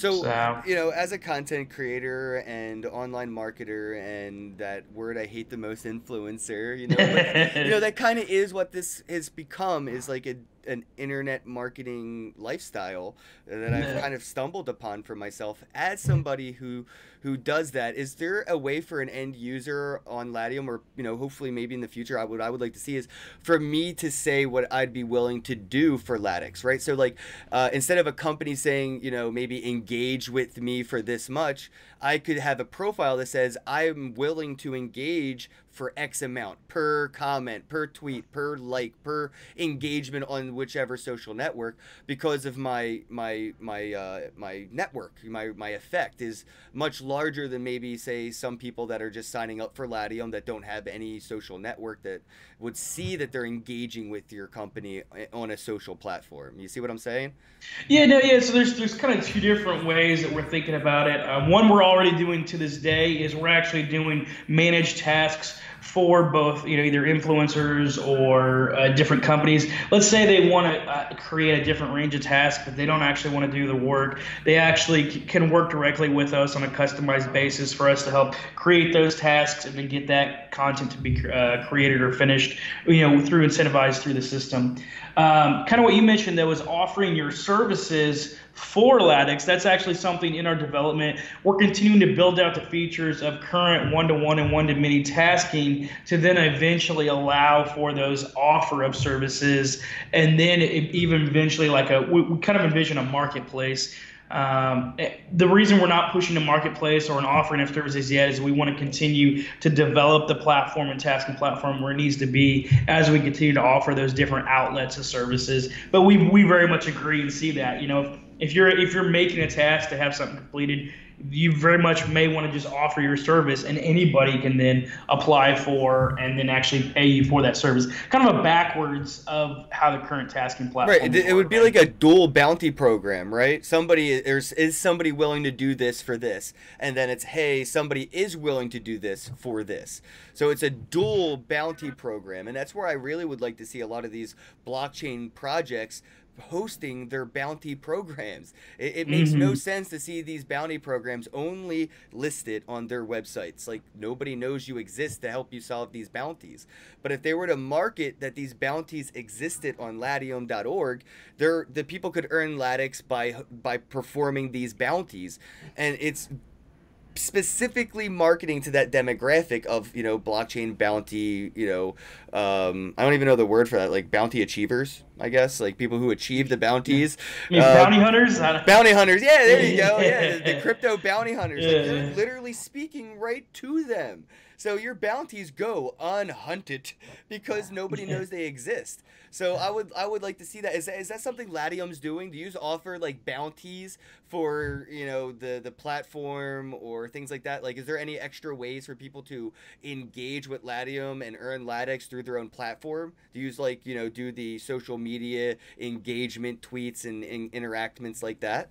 So, so, you know, as a content creator and online marketer, and that word I hate the most, influencer. You know, but, you know that kind of is what this has become. Is like a an internet marketing lifestyle that I've kind of stumbled upon for myself as somebody who who does that. Is there a way for an end user on Latium, or you know, hopefully maybe in the future, I would I would like to see is for me to say what I'd be willing to do for LATX, right? So like uh, instead of a company saying you know maybe engage with me for this much, I could have a profile that says I'm willing to engage for X amount per comment, per tweet, per like, per engagement on whichever social network because of my my my uh, my network, my my effect is much larger than maybe say some people that are just signing up for Latium that don't have any social network that would see that they're engaging with your company eh, on a social platform. You see what I'm saying? Yeah, no, yeah. So there's there's kind of two different ways that we're thinking about it. Uh, one we're already doing to this day is we're actually doing managed tasks for both you know either influencers or uh, different companies. Let's say they want to uh, create a different range of tasks but they don't actually want to do the work. They actually c- can work directly with us on a customized basis for us to help create those tasks and then get that content to be uh, created or finished you know through incentivized through the system. Um, kind of what you mentioned that was offering your services for LATX. That's actually something in our development. We're continuing to build out the features of current one-to-one and one-to-many tasking to then eventually allow for those offer of services, and then even eventually like a we, kind of envision a marketplace. Um, the reason we're not pushing a marketplace or an offering of services yet is we want to continue to develop the platform and tasking platform where it needs to be as we continue to offer those different outlets of services. But we we very much agree and see that you know if you're if you're making a task to have something completed, you very much may want to just offer your service, and anybody can then apply for and then actually pay you for that service. Kind of a backwards of how the current tasking platform. Right. It, it would be like a dual bounty program, right? Somebody there's is somebody willing to do this for this, and then it's hey, somebody is willing to do this for this. So it's a dual bounty program, and that's where I really would like to see a lot of these blockchain projects hosting their bounty programs. It, it makes mm-hmm. no sense to see these bounty programs only listed on their websites. Like nobody knows you exist to help you solve these bounties. But if they were to market that these bounties existed on latium.org, there the people could earn LATX by by performing these bounties. And it's specifically marketing to that demographic of you know blockchain bounty you know um, i don't even know the word for that like bounty achievers i guess like people who achieve the bounties. Uh, bounty hunters? Bounty hunters. Yeah there you go. Yeah the, the crypto bounty hunters. Yeah. like, you're literally speaking right to them so your bounties go unhunted because nobody knows they exist. So I would I would like to see that. Is that, is that something Latium's doing? Do you offer like bounties for you know the the platform or things like that? Like, is there any extra ways for people to engage with Latium and earn LATX through their own platform? Do you use like you know do the social media engagement tweets and, and interactments like that?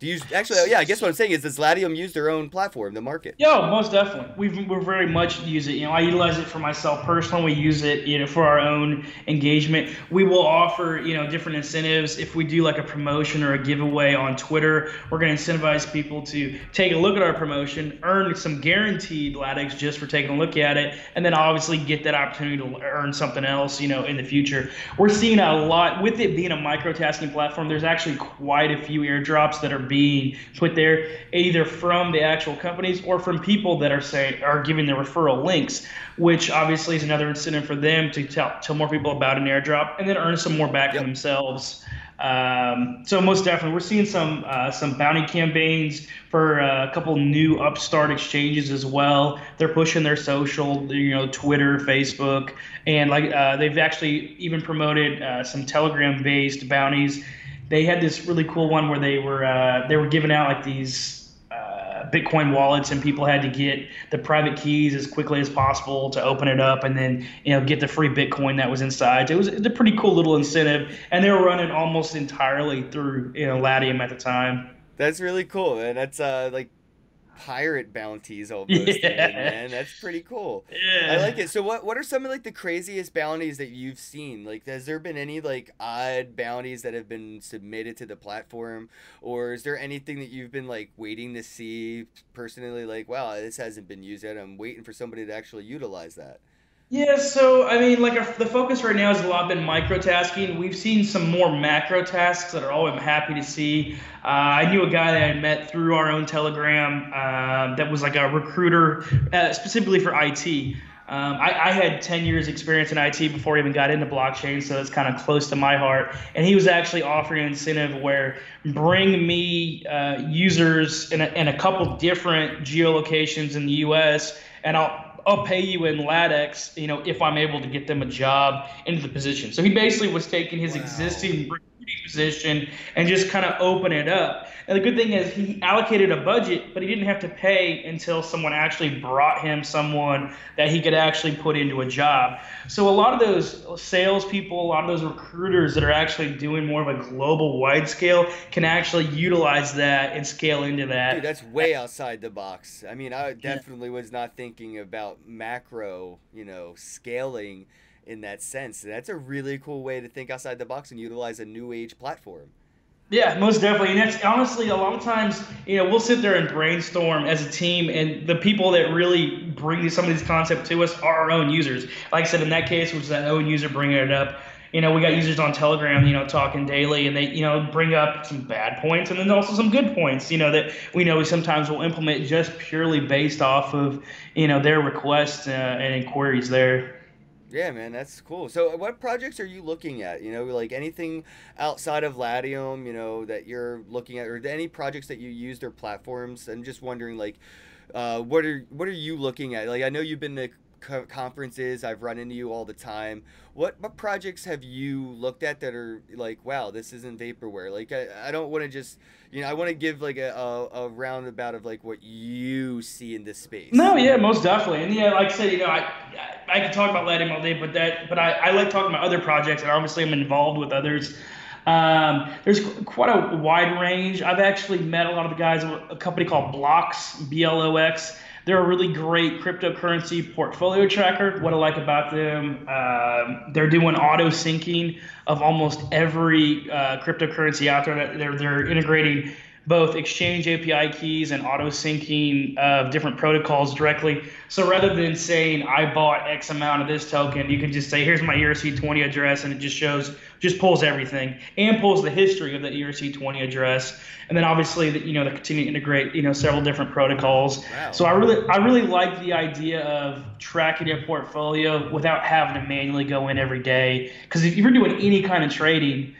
Do you actually? Yeah, I guess what I'm saying is, does Latium use their own platform, the market? Yeah, most definitely. We we very much use it. You know, I utilize it for myself personally. We use it, you know, for our own engagement. We will offer, you know, different incentives if we do like a promotion or a giveaway on Twitter. We're going to incentivize people to take a look at our promotion, earn some guaranteed LATX just for taking a look at it, and then obviously get that opportunity to earn something else, you know, in the future. We're seeing a lot with it being a microtasking platform. There's actually quite a few airdrops that are being put there either from the actual companies or from people that are saying are giving the referral links, which obviously is another incentive for them to tell tell more people about an airdrop and then earn some more back yep. for themselves. Um, so most definitely, we're seeing some uh, some bounty campaigns for uh, a couple new upstart exchanges as well. They're pushing their social, you know, Twitter, Facebook, and like uh, they've actually even promoted uh, some Telegram-based bounties. They had this really cool one where they were uh, they were giving out like these Bitcoin wallets, and people had to get the private keys as quickly as possible to open it up, and then you know get the free Bitcoin that was inside. It was a pretty cool little incentive, and they were running almost entirely through you know Latium at the time. That's really cool, and that's uh like pirate bounties almost. Yeah. Man, that's pretty cool. Yeah, I like it. So, what what are some of like the craziest bounties that you've seen? Like, has there been any like odd bounties that have been submitted to the platform, or is there anything that you've been like waiting to see personally? Like, wow, this hasn't been used yet. I'm waiting for somebody to actually utilize that. Yeah, so I mean, like our, the focus right now has a lot been microtasking. We've seen some more macro tasks that are all I'm happy to see. Uh, I knew a guy that I met through our own Telegram uh, that was like a recruiter uh, specifically for IT. Um, I, I, had 10 years experience in IT before I even got into blockchain, so it's kind of close to my heart. And he was actually offering an incentive where bring me uh, users in a, in a couple different geolocations in the U.S. and I'll I'll pay you in LatX, you know, if I'm able to get them a job into the position. So he basically was taking his wow. existing recruiting position and just kind of open it up. And the good thing is he allocated a budget, but he didn't have to pay until someone actually brought him someone that he could actually put into a job. So a lot of those salespeople, a lot of those recruiters that are actually doing more of a global wide scale can actually utilize that and scale into that. Dude, that's way outside the box. I mean, I definitely yeah. was not thinking about macro, you know, scaling in that sense. That's a really cool way to think outside the box and utilize a new age platform. Yeah, most definitely. And that's honestly a lot of times, you know, we'll sit there and brainstorm as a team, and the people that really bring some of these concepts to us are our own users. Like I said, in that case, which is that own user bringing it up. You know, we got users on Telegram, you know, talking daily, and they, you know, bring up some bad points and then also some good points, you know, that we know we sometimes will implement just purely based off of, you know, their requests uh, and inquiries there. Yeah, man, that's cool. So, what projects are you looking at? You know, like anything outside of Latium, you know, that you're looking at, or any projects that you use their platforms? I'm just wondering, like, uh, what are what are you looking at? Like, I know you've been co- conferences. I've run into you all the time. What what projects have you looked at that are like, wow, this isn't vaporware? Like, I, I don't want to just, you know, I want to give like a, a, a roundabout of like what you see in this space. No, yeah, most definitely, and yeah, like I said, you know, I I, I could talk about Latium all day, but that, but I, I like talking about other projects, and obviously I'm involved with others. Um, there's quite a wide range. I've actually met a lot of the guys at a company called Blocks, B L O X. They're a really great cryptocurrency portfolio tracker. What I like about them, uh, they're doing auto syncing of almost every uh, cryptocurrency out there. They're, they're integrating both exchange API keys and auto syncing of different protocols directly. So rather than saying I bought X amount of this token, you can just say here's my ERC20 address, and it just shows, just pulls everything and pulls the history of the ERC20 address, and then obviously that you know they continue to integrate you know several different protocols. Wow. So I really I really like the idea of tracking your portfolio without having to manually go in every day because if you're doing any kind of trading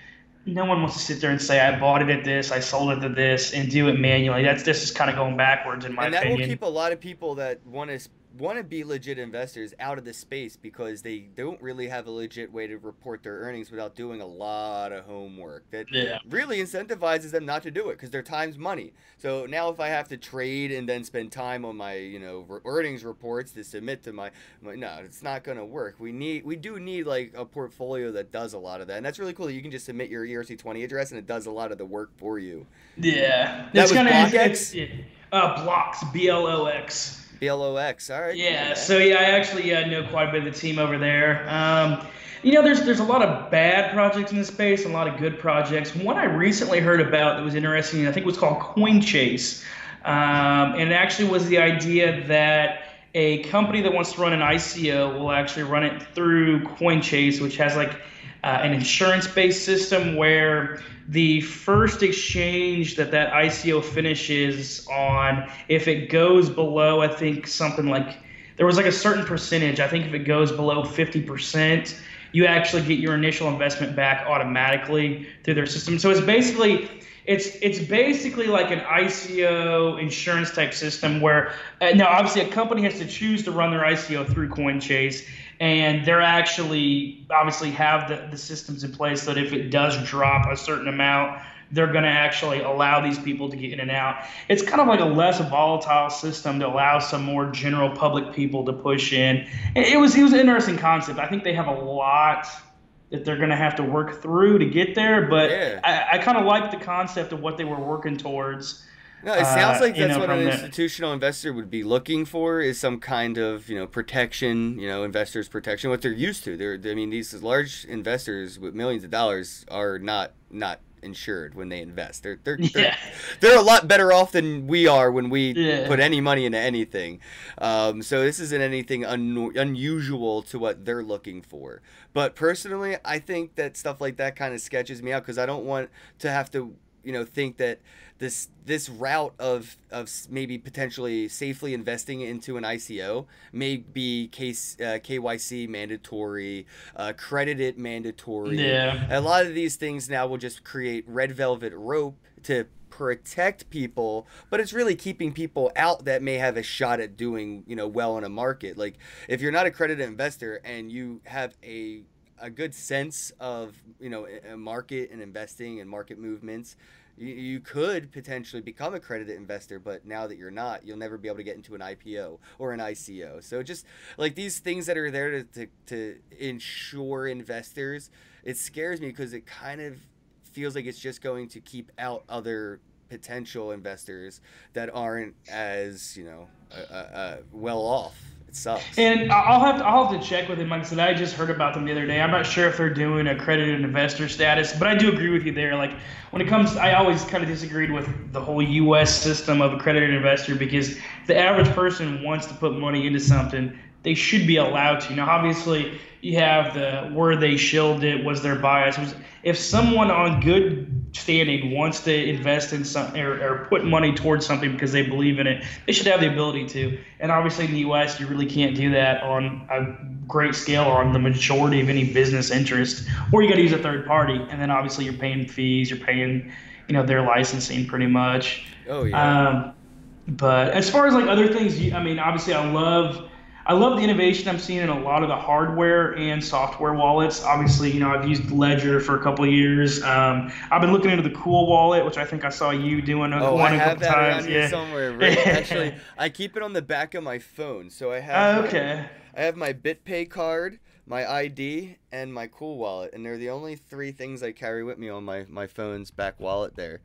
no one wants to sit there and say I bought it at this, I sold it at this, and do it manually. That's just kind of going backwards in my opinion. and that opinion. will keep a lot of people that want to want to be legit investors out of the space because they don't really have a legit way to report their earnings without doing a lot of homework that yeah. really incentivizes them not to do it because their time's money. So now if i have to trade and then spend time on my you know earnings reports to submit to my, my no it's not going to work. We need we do need like a portfolio that does a lot of that and that's really cool you can just submit your erc20 address and it does a lot of the work for you. Yeah. That it's was BlockX? uh, Blox b-l-o-x BLOX. All right. Yeah. So yeah, I actually uh, know quite a bit of the team over there. Um, you know, there's there's a lot of bad projects in this space, a lot of good projects. One I recently heard about that was interesting, I think it was called CoinChase, um, and it actually was the idea that a company that wants to run an ICO will actually run it through Coin Chase, which has like uh, an insurance-based system where the first exchange that that ICO finishes on, if it goes below, I think something like there was like a certain percentage. I think if it goes below 50%, you actually get your initial investment back automatically through their system. So it's basically it's it's basically like an ICO insurance type system where uh, now obviously a company has to choose to run their ICO through CoinChase, and they're actually obviously have the, the systems in place that if it does drop a certain amount, they're going to actually allow these people to get in and out. It's kind of like a less volatile system to allow some more general public people to push in. It was it was an interesting concept. I think they have a lot that they're going to have to work through to get there. But yeah. I, I kind of like the concept of what they were working towards. No, it sounds uh, like that's know, what an institutional investor would be looking for is some kind of you know protection, you know, investors protection. What they're used to. They're, I mean, these large investors with millions of dollars are not not insured when they invest. They're they're they're, yeah. they're a lot better off than we are when we yeah. put any money into anything. Um, so this isn't anything un- unusual to what they're looking for. But personally, I think that stuff like that kind of sketches me out because I don't want to have to you know think that this this route of of maybe potentially safely investing into an ICO may be case uh, KYC mandatory, uh, credited mandatory. Yeah. A lot of these things now will just create red velvet rope to protect people, but it's really keeping people out that may have a shot at doing, you know, well in a market. Like if you're not a credited investor and you have a a good sense of, you know, a market and investing and market movements, you, you could potentially become a investor, but now that you're not, you'll never be able to get into an IPO or an ICO. So just like these things that are there to, to, to ensure investors, it scares me because it kind of feels like it's just going to keep out other potential investors that aren't as you know uh, uh, well off it sucks. And I'll have to I'll have to check with him. Like I said, I just heard about them the other day. I'm not sure if they're doing accredited investor status, but I do agree with you there. Like when it comes, I always kind of disagreed with the whole U.S. system of accredited investor because the average person wants to put money into something, they should be allowed to. Now, obviously, you have the where they shilled it was their bias. If someone on good standing wants to invest in some or, or, put money towards something because they believe in it, they should have the ability to. And obviously, in the U.S., you really can't do that on a great scale or on the majority of any business interest. Or you got to use a third party, and then obviously you're paying fees, you're paying, you know, their licensing pretty much. Oh yeah. Um, but as far as like other things, I mean, obviously, I love I love the innovation I'm seeing in a lot of the hardware and software wallets. Obviously, you know, I've used Ledger for a couple years. Um, I've been looking into the Cool Wallet, which I think I saw you doing a, oh, one I a couple times. yeah. somewhere. Right? Actually, I keep it on the back of my phone, so I have. Uh, okay. My, I have my BitPay card, my ID, and my Cool Wallet, and they're the only three things I carry with me on my my phone's back wallet there.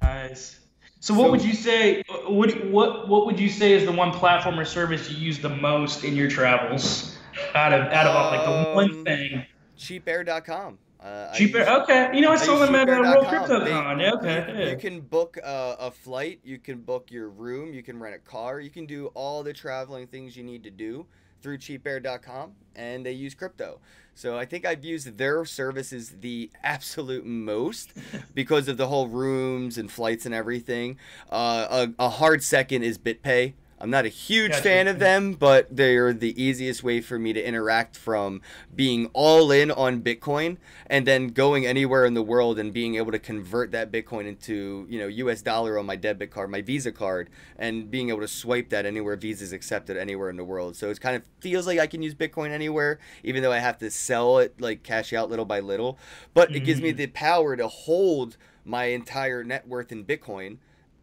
Nice. So what so, would you say? What what what would you say is the one platform or service you use the most in your travels? Out of out of all, like the one um, thing. Cheapair.com. Uh, Cheapair. Okay. You know, I, I saw them at uh, World CryptoCon. Yeah, okay. You, yeah. you can book uh, a flight. You can book your room. You can rent a car. You can do all the traveling things you need to do through cheapair.com, and they use crypto. So I think I've used their services the absolute most because of the whole rooms and flights and everything. Uh, a, a hard second is BitPay. I'm not a huge gotcha. fan of them, but they're the easiest way for me to interact from being all in on Bitcoin and then going anywhere in the world and being able to convert that Bitcoin into, you know, US dollar on my debit card, my Visa card, and being able to swipe that anywhere Visa is accepted anywhere in the world. So it kind of feels like I can use Bitcoin anywhere, even though I have to sell it, like cash out little by little. But mm-hmm. it gives me mm-hmm. the power to hold my entire net worth in Bitcoin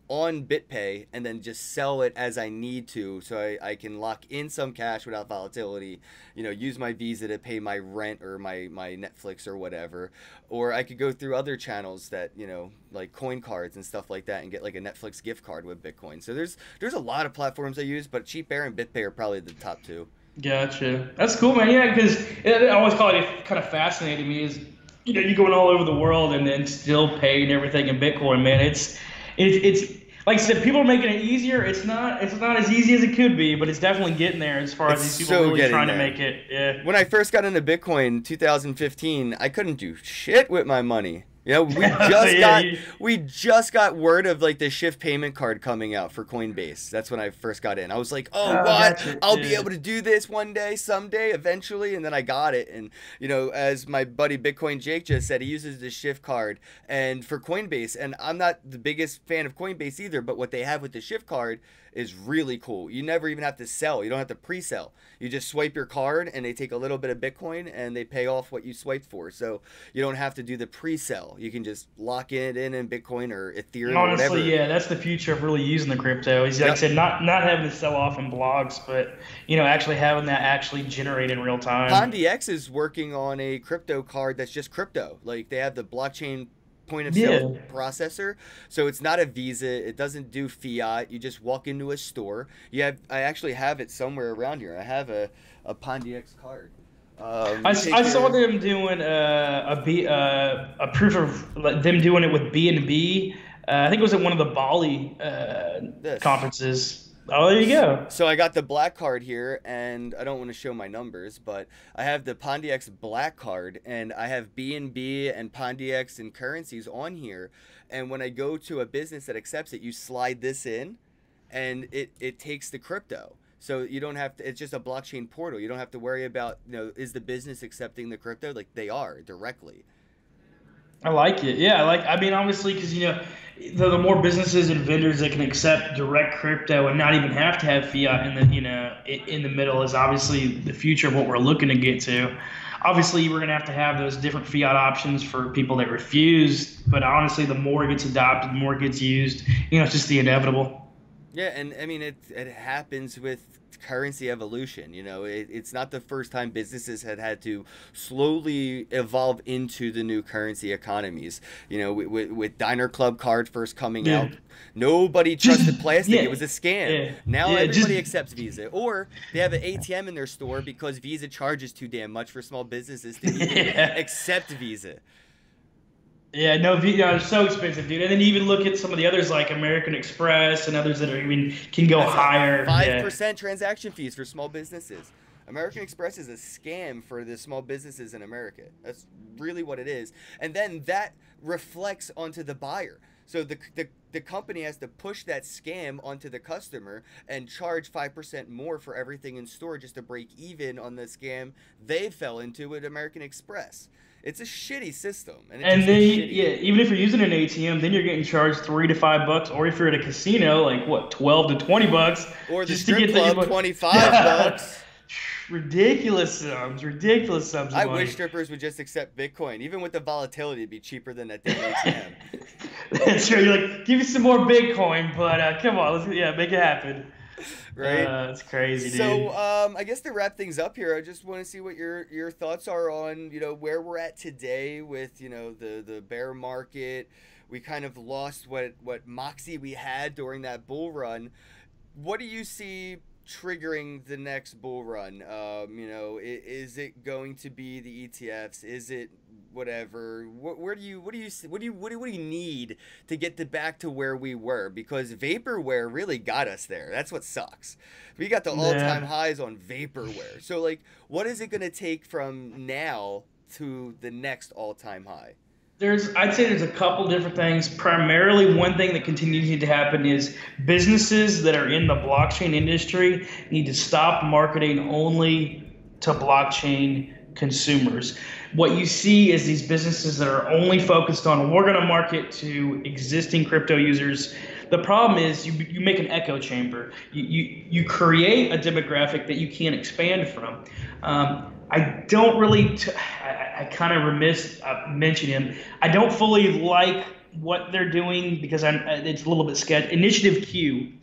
on BitPay and then just sell it as I need to so I, I can lock in some cash without volatility, you know, use my Visa to pay my rent or my, my Netflix or whatever. Or I could go through other channels that, you know, like coin cards and stuff like that and get like a Netflix gift card with Bitcoin. So there's there's a lot of platforms I use, but Cheapair and BitPay are probably the top two. Gotcha. That's cool, man. Yeah, because I always call it kind of fascinated me is, you know, you're going all over the world and then still paying everything in Bitcoin, man. It's it's it's like I said, people are making it easier. It's not it's not as easy as it could be, but it's definitely getting there as far it's as these people so really trying there. to make it. Yeah. When I first got into Bitcoin 2015, I couldn't do shit with my money. Know, we just yeah, got you... we just got word of like the shift payment card coming out for Coinbase. That's when I first got in. I was like, "Oh, oh what? I'll yeah. be able to do this one day, someday, eventually." And then I got it. And you know, as my buddy Bitcoin Jake just said, he uses the shift card and for Coinbase. And I'm not the biggest fan of Coinbase either, but what they have with the shift card is really cool. You never even have to sell. You don't have to pre-sell. You just swipe your card and they take a little bit of Bitcoin and they pay off what you swiped for. So you don't have to do the pre-sell. You can just lock it in in Bitcoin or Ethereum. Honestly, yeah, that's the future of really using the crypto. Is like yep. I said, not not having to sell off in blogs, but you know, actually having that actually generate in real time. Pundi X is working on a crypto card that's just crypto. Like they have the blockchain point of sale yeah. processor. So it's not a Visa. It doesn't do fiat. You just walk into a store. You have. I actually have it somewhere around here. I have a a Pundi X card. Um, I, I saw them doing uh, a B, uh, a proof of like, them doing it with B and B. Uh, I think it was at one of the Bali uh, conferences. Oh, there you go. So I got the black card here, and I don't want to show my numbers, but I have the Pundi X black card, and I have BNB and Pundi X and currencies on here. And when I go to a business that accepts it, you slide this in, and it it takes the crypto. So you don't have to. It's just a blockchain portal. You don't have to worry about you know is the business accepting the crypto like they are directly. I like it. Yeah, I like. I mean, obviously, because you know, the, the more businesses and vendors that can accept direct crypto and not even have to have fiat in the you know in the middle is obviously the future of what we're looking to get to. Obviously, we're to have to have those different fiat options for people that refuse. But honestly, the more it gets adopted, the more it gets used. You know, it's just the inevitable. Yeah, and I mean it. It happens with currency evolution. You know, it, it's not the first time businesses had had to slowly evolve into the new currency economies. You know, with, with, with Diner Club card first coming yeah. out, nobody trusted plastic. Yeah. It was a scam. Yeah. Now everybody just... accepts Visa, or they have an ATM in their store because Visa charges too damn much for small businesses to even accept Visa. Yeah, no, you know, it's so expensive, dude. And then you even look at some of the others like American Express and others that are even can go That's higher. Five yeah. percent transaction fees for small businesses. American Express is a scam for the small businesses in America. That's really what it is. And then that reflects onto the buyer. So the, the, the company has to push that scam onto the customer and charge 5% more for everything in store just to break even on the scam they fell into with American Express. It's a shitty system. And, and then, yeah, even if you're using an ATM, then you're getting charged three to five bucks. Or if you're at a casino, like what, 12 to 20 bucks. Or the strip club, 25 bucks. ridiculous sums, ridiculous sums. I wish strippers would just accept Bitcoin. Even with the volatility, it'd be cheaper than that damn ATM. That's true. You're like, give me some more Bitcoin, but uh, come on, let's yeah, make it happen. Right? Uh, it's crazy, dude. So, um, I guess to wrap things up here, I just want to see what your your thoughts are on you know where we're at today with you know the the bear market. We kind of lost what what moxie we had during that bull run. What do you see triggering the next bull run? Um, you know, is, is, it going to be the ETFs? Is it whatever? What, where do you what do you what do you what do, what do you need to get to back to where we were? Because vaporware really got us there. That's what sucks. We got the all time highs on vaporware. So like, what is it going to take from now to the next all time high? there's I'd say there's a couple different things. Primarily, one thing that continues to happen is businesses that are in the blockchain industry need to stop marketing only to blockchain consumers. What you see is these businesses that are only focused on we're going to market to existing crypto users. The problem is you, you make an echo chamber. You, you, you create a demographic that you can't expand from. Um, I don't really. T- I, I kind of remiss uh, mentioning him. I don't fully like what they're doing because I'm, uh, it's a little bit sketch. Initiative Q.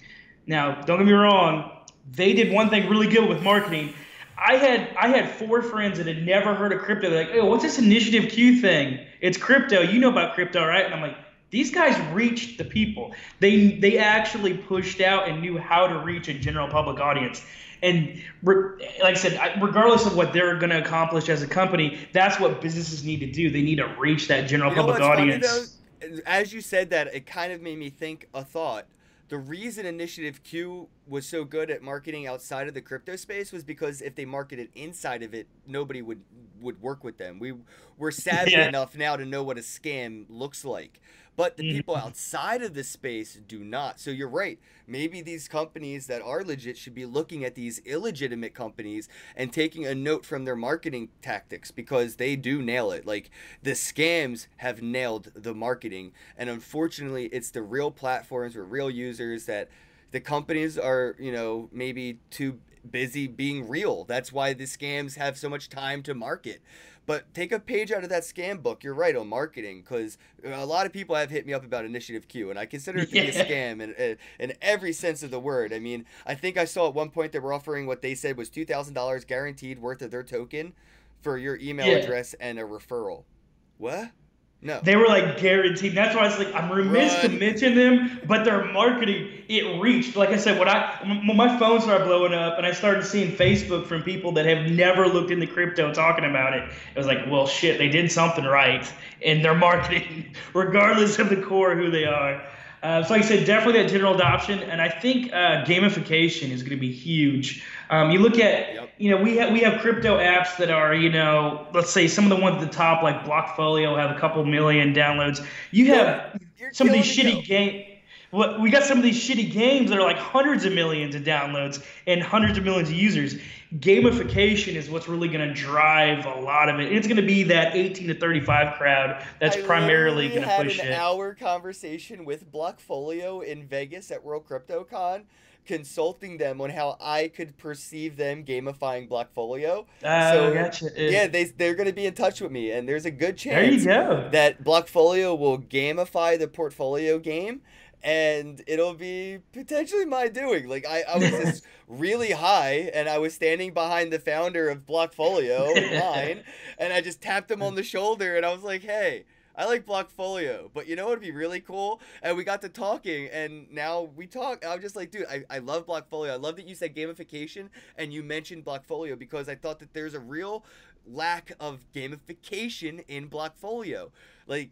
Now, don't get me wrong. They did one thing really good with marketing. I had I had four friends that had never heard of crypto. They're like, "Oh, what's this Initiative Q thing? It's crypto. You know about crypto, right?" And I'm like, "These guys reached the people. They they actually pushed out and knew how to reach a general public audience." And re- like I said, regardless of what they're going to accomplish as a company, that's what businesses need to do. They need to reach that general you know public audience. Funny, though? As you said that, it kind of made me think a thought the reason Initiative Q was so good at marketing outside of the crypto space was because if they marketed inside of it, nobody would would work with them. We we're savvy yeah. enough now to know what a scam looks like. But the people mm-hmm. outside of the space do not. So you're right. Maybe these companies that are legit should be looking at these illegitimate companies and taking a note from their marketing tactics because they do nail it. Like the scams have nailed the marketing. And unfortunately, it's the real platforms with real users that the companies are, you know, maybe too busy being real. That's why the scams have so much time to market. But take a page out of that scam book. You're right on marketing because a lot of people have hit me up about Initiative Q, and I consider it to yeah. be a scam in, in every sense of the word. I mean, I think I saw at one point they were offering what they said was two thousand dollars guaranteed worth of their token for your email yeah. address and a referral. What? No. They were like guaranteed. That's why I was like, I'm remiss Run. to mention them, but their marketing, it reached. Like I said, when I when my phone started blowing up and I started seeing Facebook from people that have never looked into crypto talking about it, it was like, well, shit, they did something right in their marketing, regardless of the core who they are. Uh, so, like I said, definitely that general adoption, and I think uh, gamification is going to be huge. Um, you look at, yep. you know, we have we have crypto apps that are, you know, let's say some of the ones at the top, like Blockfolio, have a couple million downloads. You have You're some of these shitty games. Well, we got some of these shitty games that are like hundreds of millions of downloads and hundreds of millions of users. Gamification is what's really going to drive a lot of it. It's going to be that 18 to 35 crowd that's I primarily going to push it. an hour conversation with Blockfolio in Vegas at World CryptoCon consulting them on how I could perceive them gamifying Blockfolio. Oh, so, gotcha. Yeah, they they're going to be in touch with me, and there's a good chance that Blockfolio will gamify the portfolio game. And it'll be potentially my doing. Like I, I was just really high, and I was standing behind the founder of Blockfolio in line, and I just tapped him on the shoulder, and I was like, "Hey, I like Blockfolio, but you know what would be really cool? And we got to talking, and now we talk. I'm just like, dude, I, I love Blockfolio. I love that you said gamification and you mentioned Blockfolio because I thought that there's a real lack of gamification in Blockfolio. Like,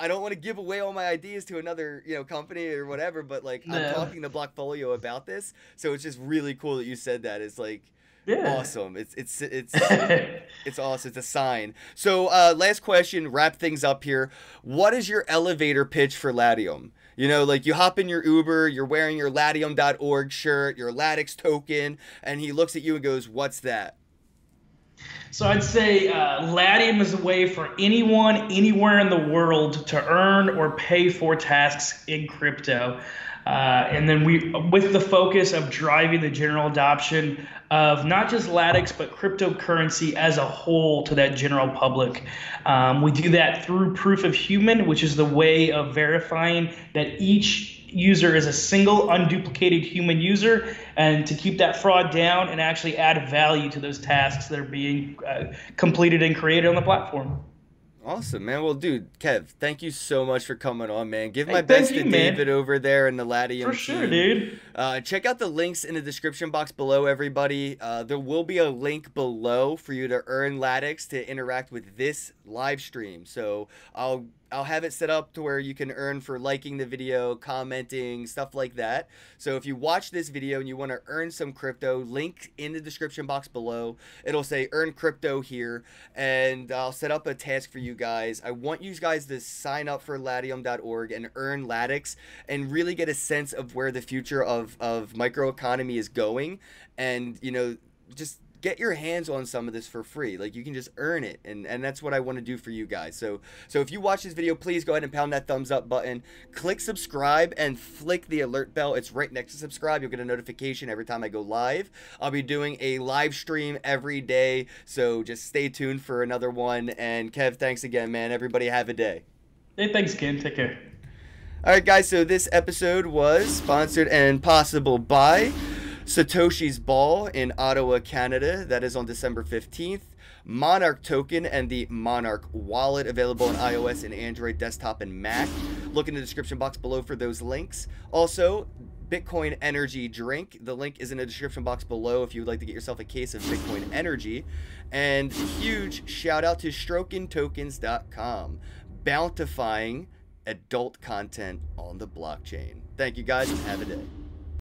I don't want to give away all my ideas to another, you know, company or whatever, but like no. I'm talking to Blockfolio about this, so it's just really cool that you said that. It's like yeah. Awesome. It's it's it's it's awesome. It's a sign. So uh, last question, wrap things up here. What is your elevator pitch for Latium? You know, like you hop in your Uber, you're wearing your latium.org shirt, your LATX token, and he looks at you and goes, What's that? So I'd say uh, Latium is a way for anyone, anywhere in the world to earn or pay for tasks in crypto. Uh, and then we, with the focus of driving the general adoption of not just LATX, but cryptocurrency as a whole to that general public. Um, we do that through proof of human, which is the way of verifying that each user is a single unduplicated human user and to keep that fraud down and actually add value to those tasks that are being uh, completed and created on the platform. Awesome, man. Well, dude, Kev, thank you so much for coming on, man. Give hey, my best you, to man. David over there in the Latium. For sure, dude. Uh, check out the links in the description box below, everybody. Uh, there will be a link below for you to earn LATX to interact with this live stream. So I'll I'll have it set up to where you can earn for liking the video, commenting, stuff like that. So if you watch this video and you want to earn some crypto, link in the description box below. It'll say earn crypto here and I'll set up a task for you guys. I want you guys to sign up for latium.org and earn LATX and really get a sense of where the future of, of microeconomy is going and, you know, just get your hands on some of this for free. Like you can just earn it and and that's what i want to do for you guys. So so if you watch this video please go ahead and pound that thumbs up button. Click subscribe and flick the alert bell. It's right next to subscribe. You'll get a notification every time i go live. I'll be doing a live stream every day so just stay tuned for another one. And kev thanks again man. Everybody have a day. Hey thanks again take care. All right guys so this episode was sponsored and possible by Satoshi's Ball in Ottawa, Canada. That is on December 15th. Monarch token and the Monarch wallet available on iOS and Android desktop and Mac. Look in the description box below for those links. Also, Bitcoin Energy drink. The link is in the description box below if you would like to get yourself a case of Bitcoin Energy. And huge shout out to StrokenTokens.com, bountifying adult content on the blockchain. Thank you guys and have a day.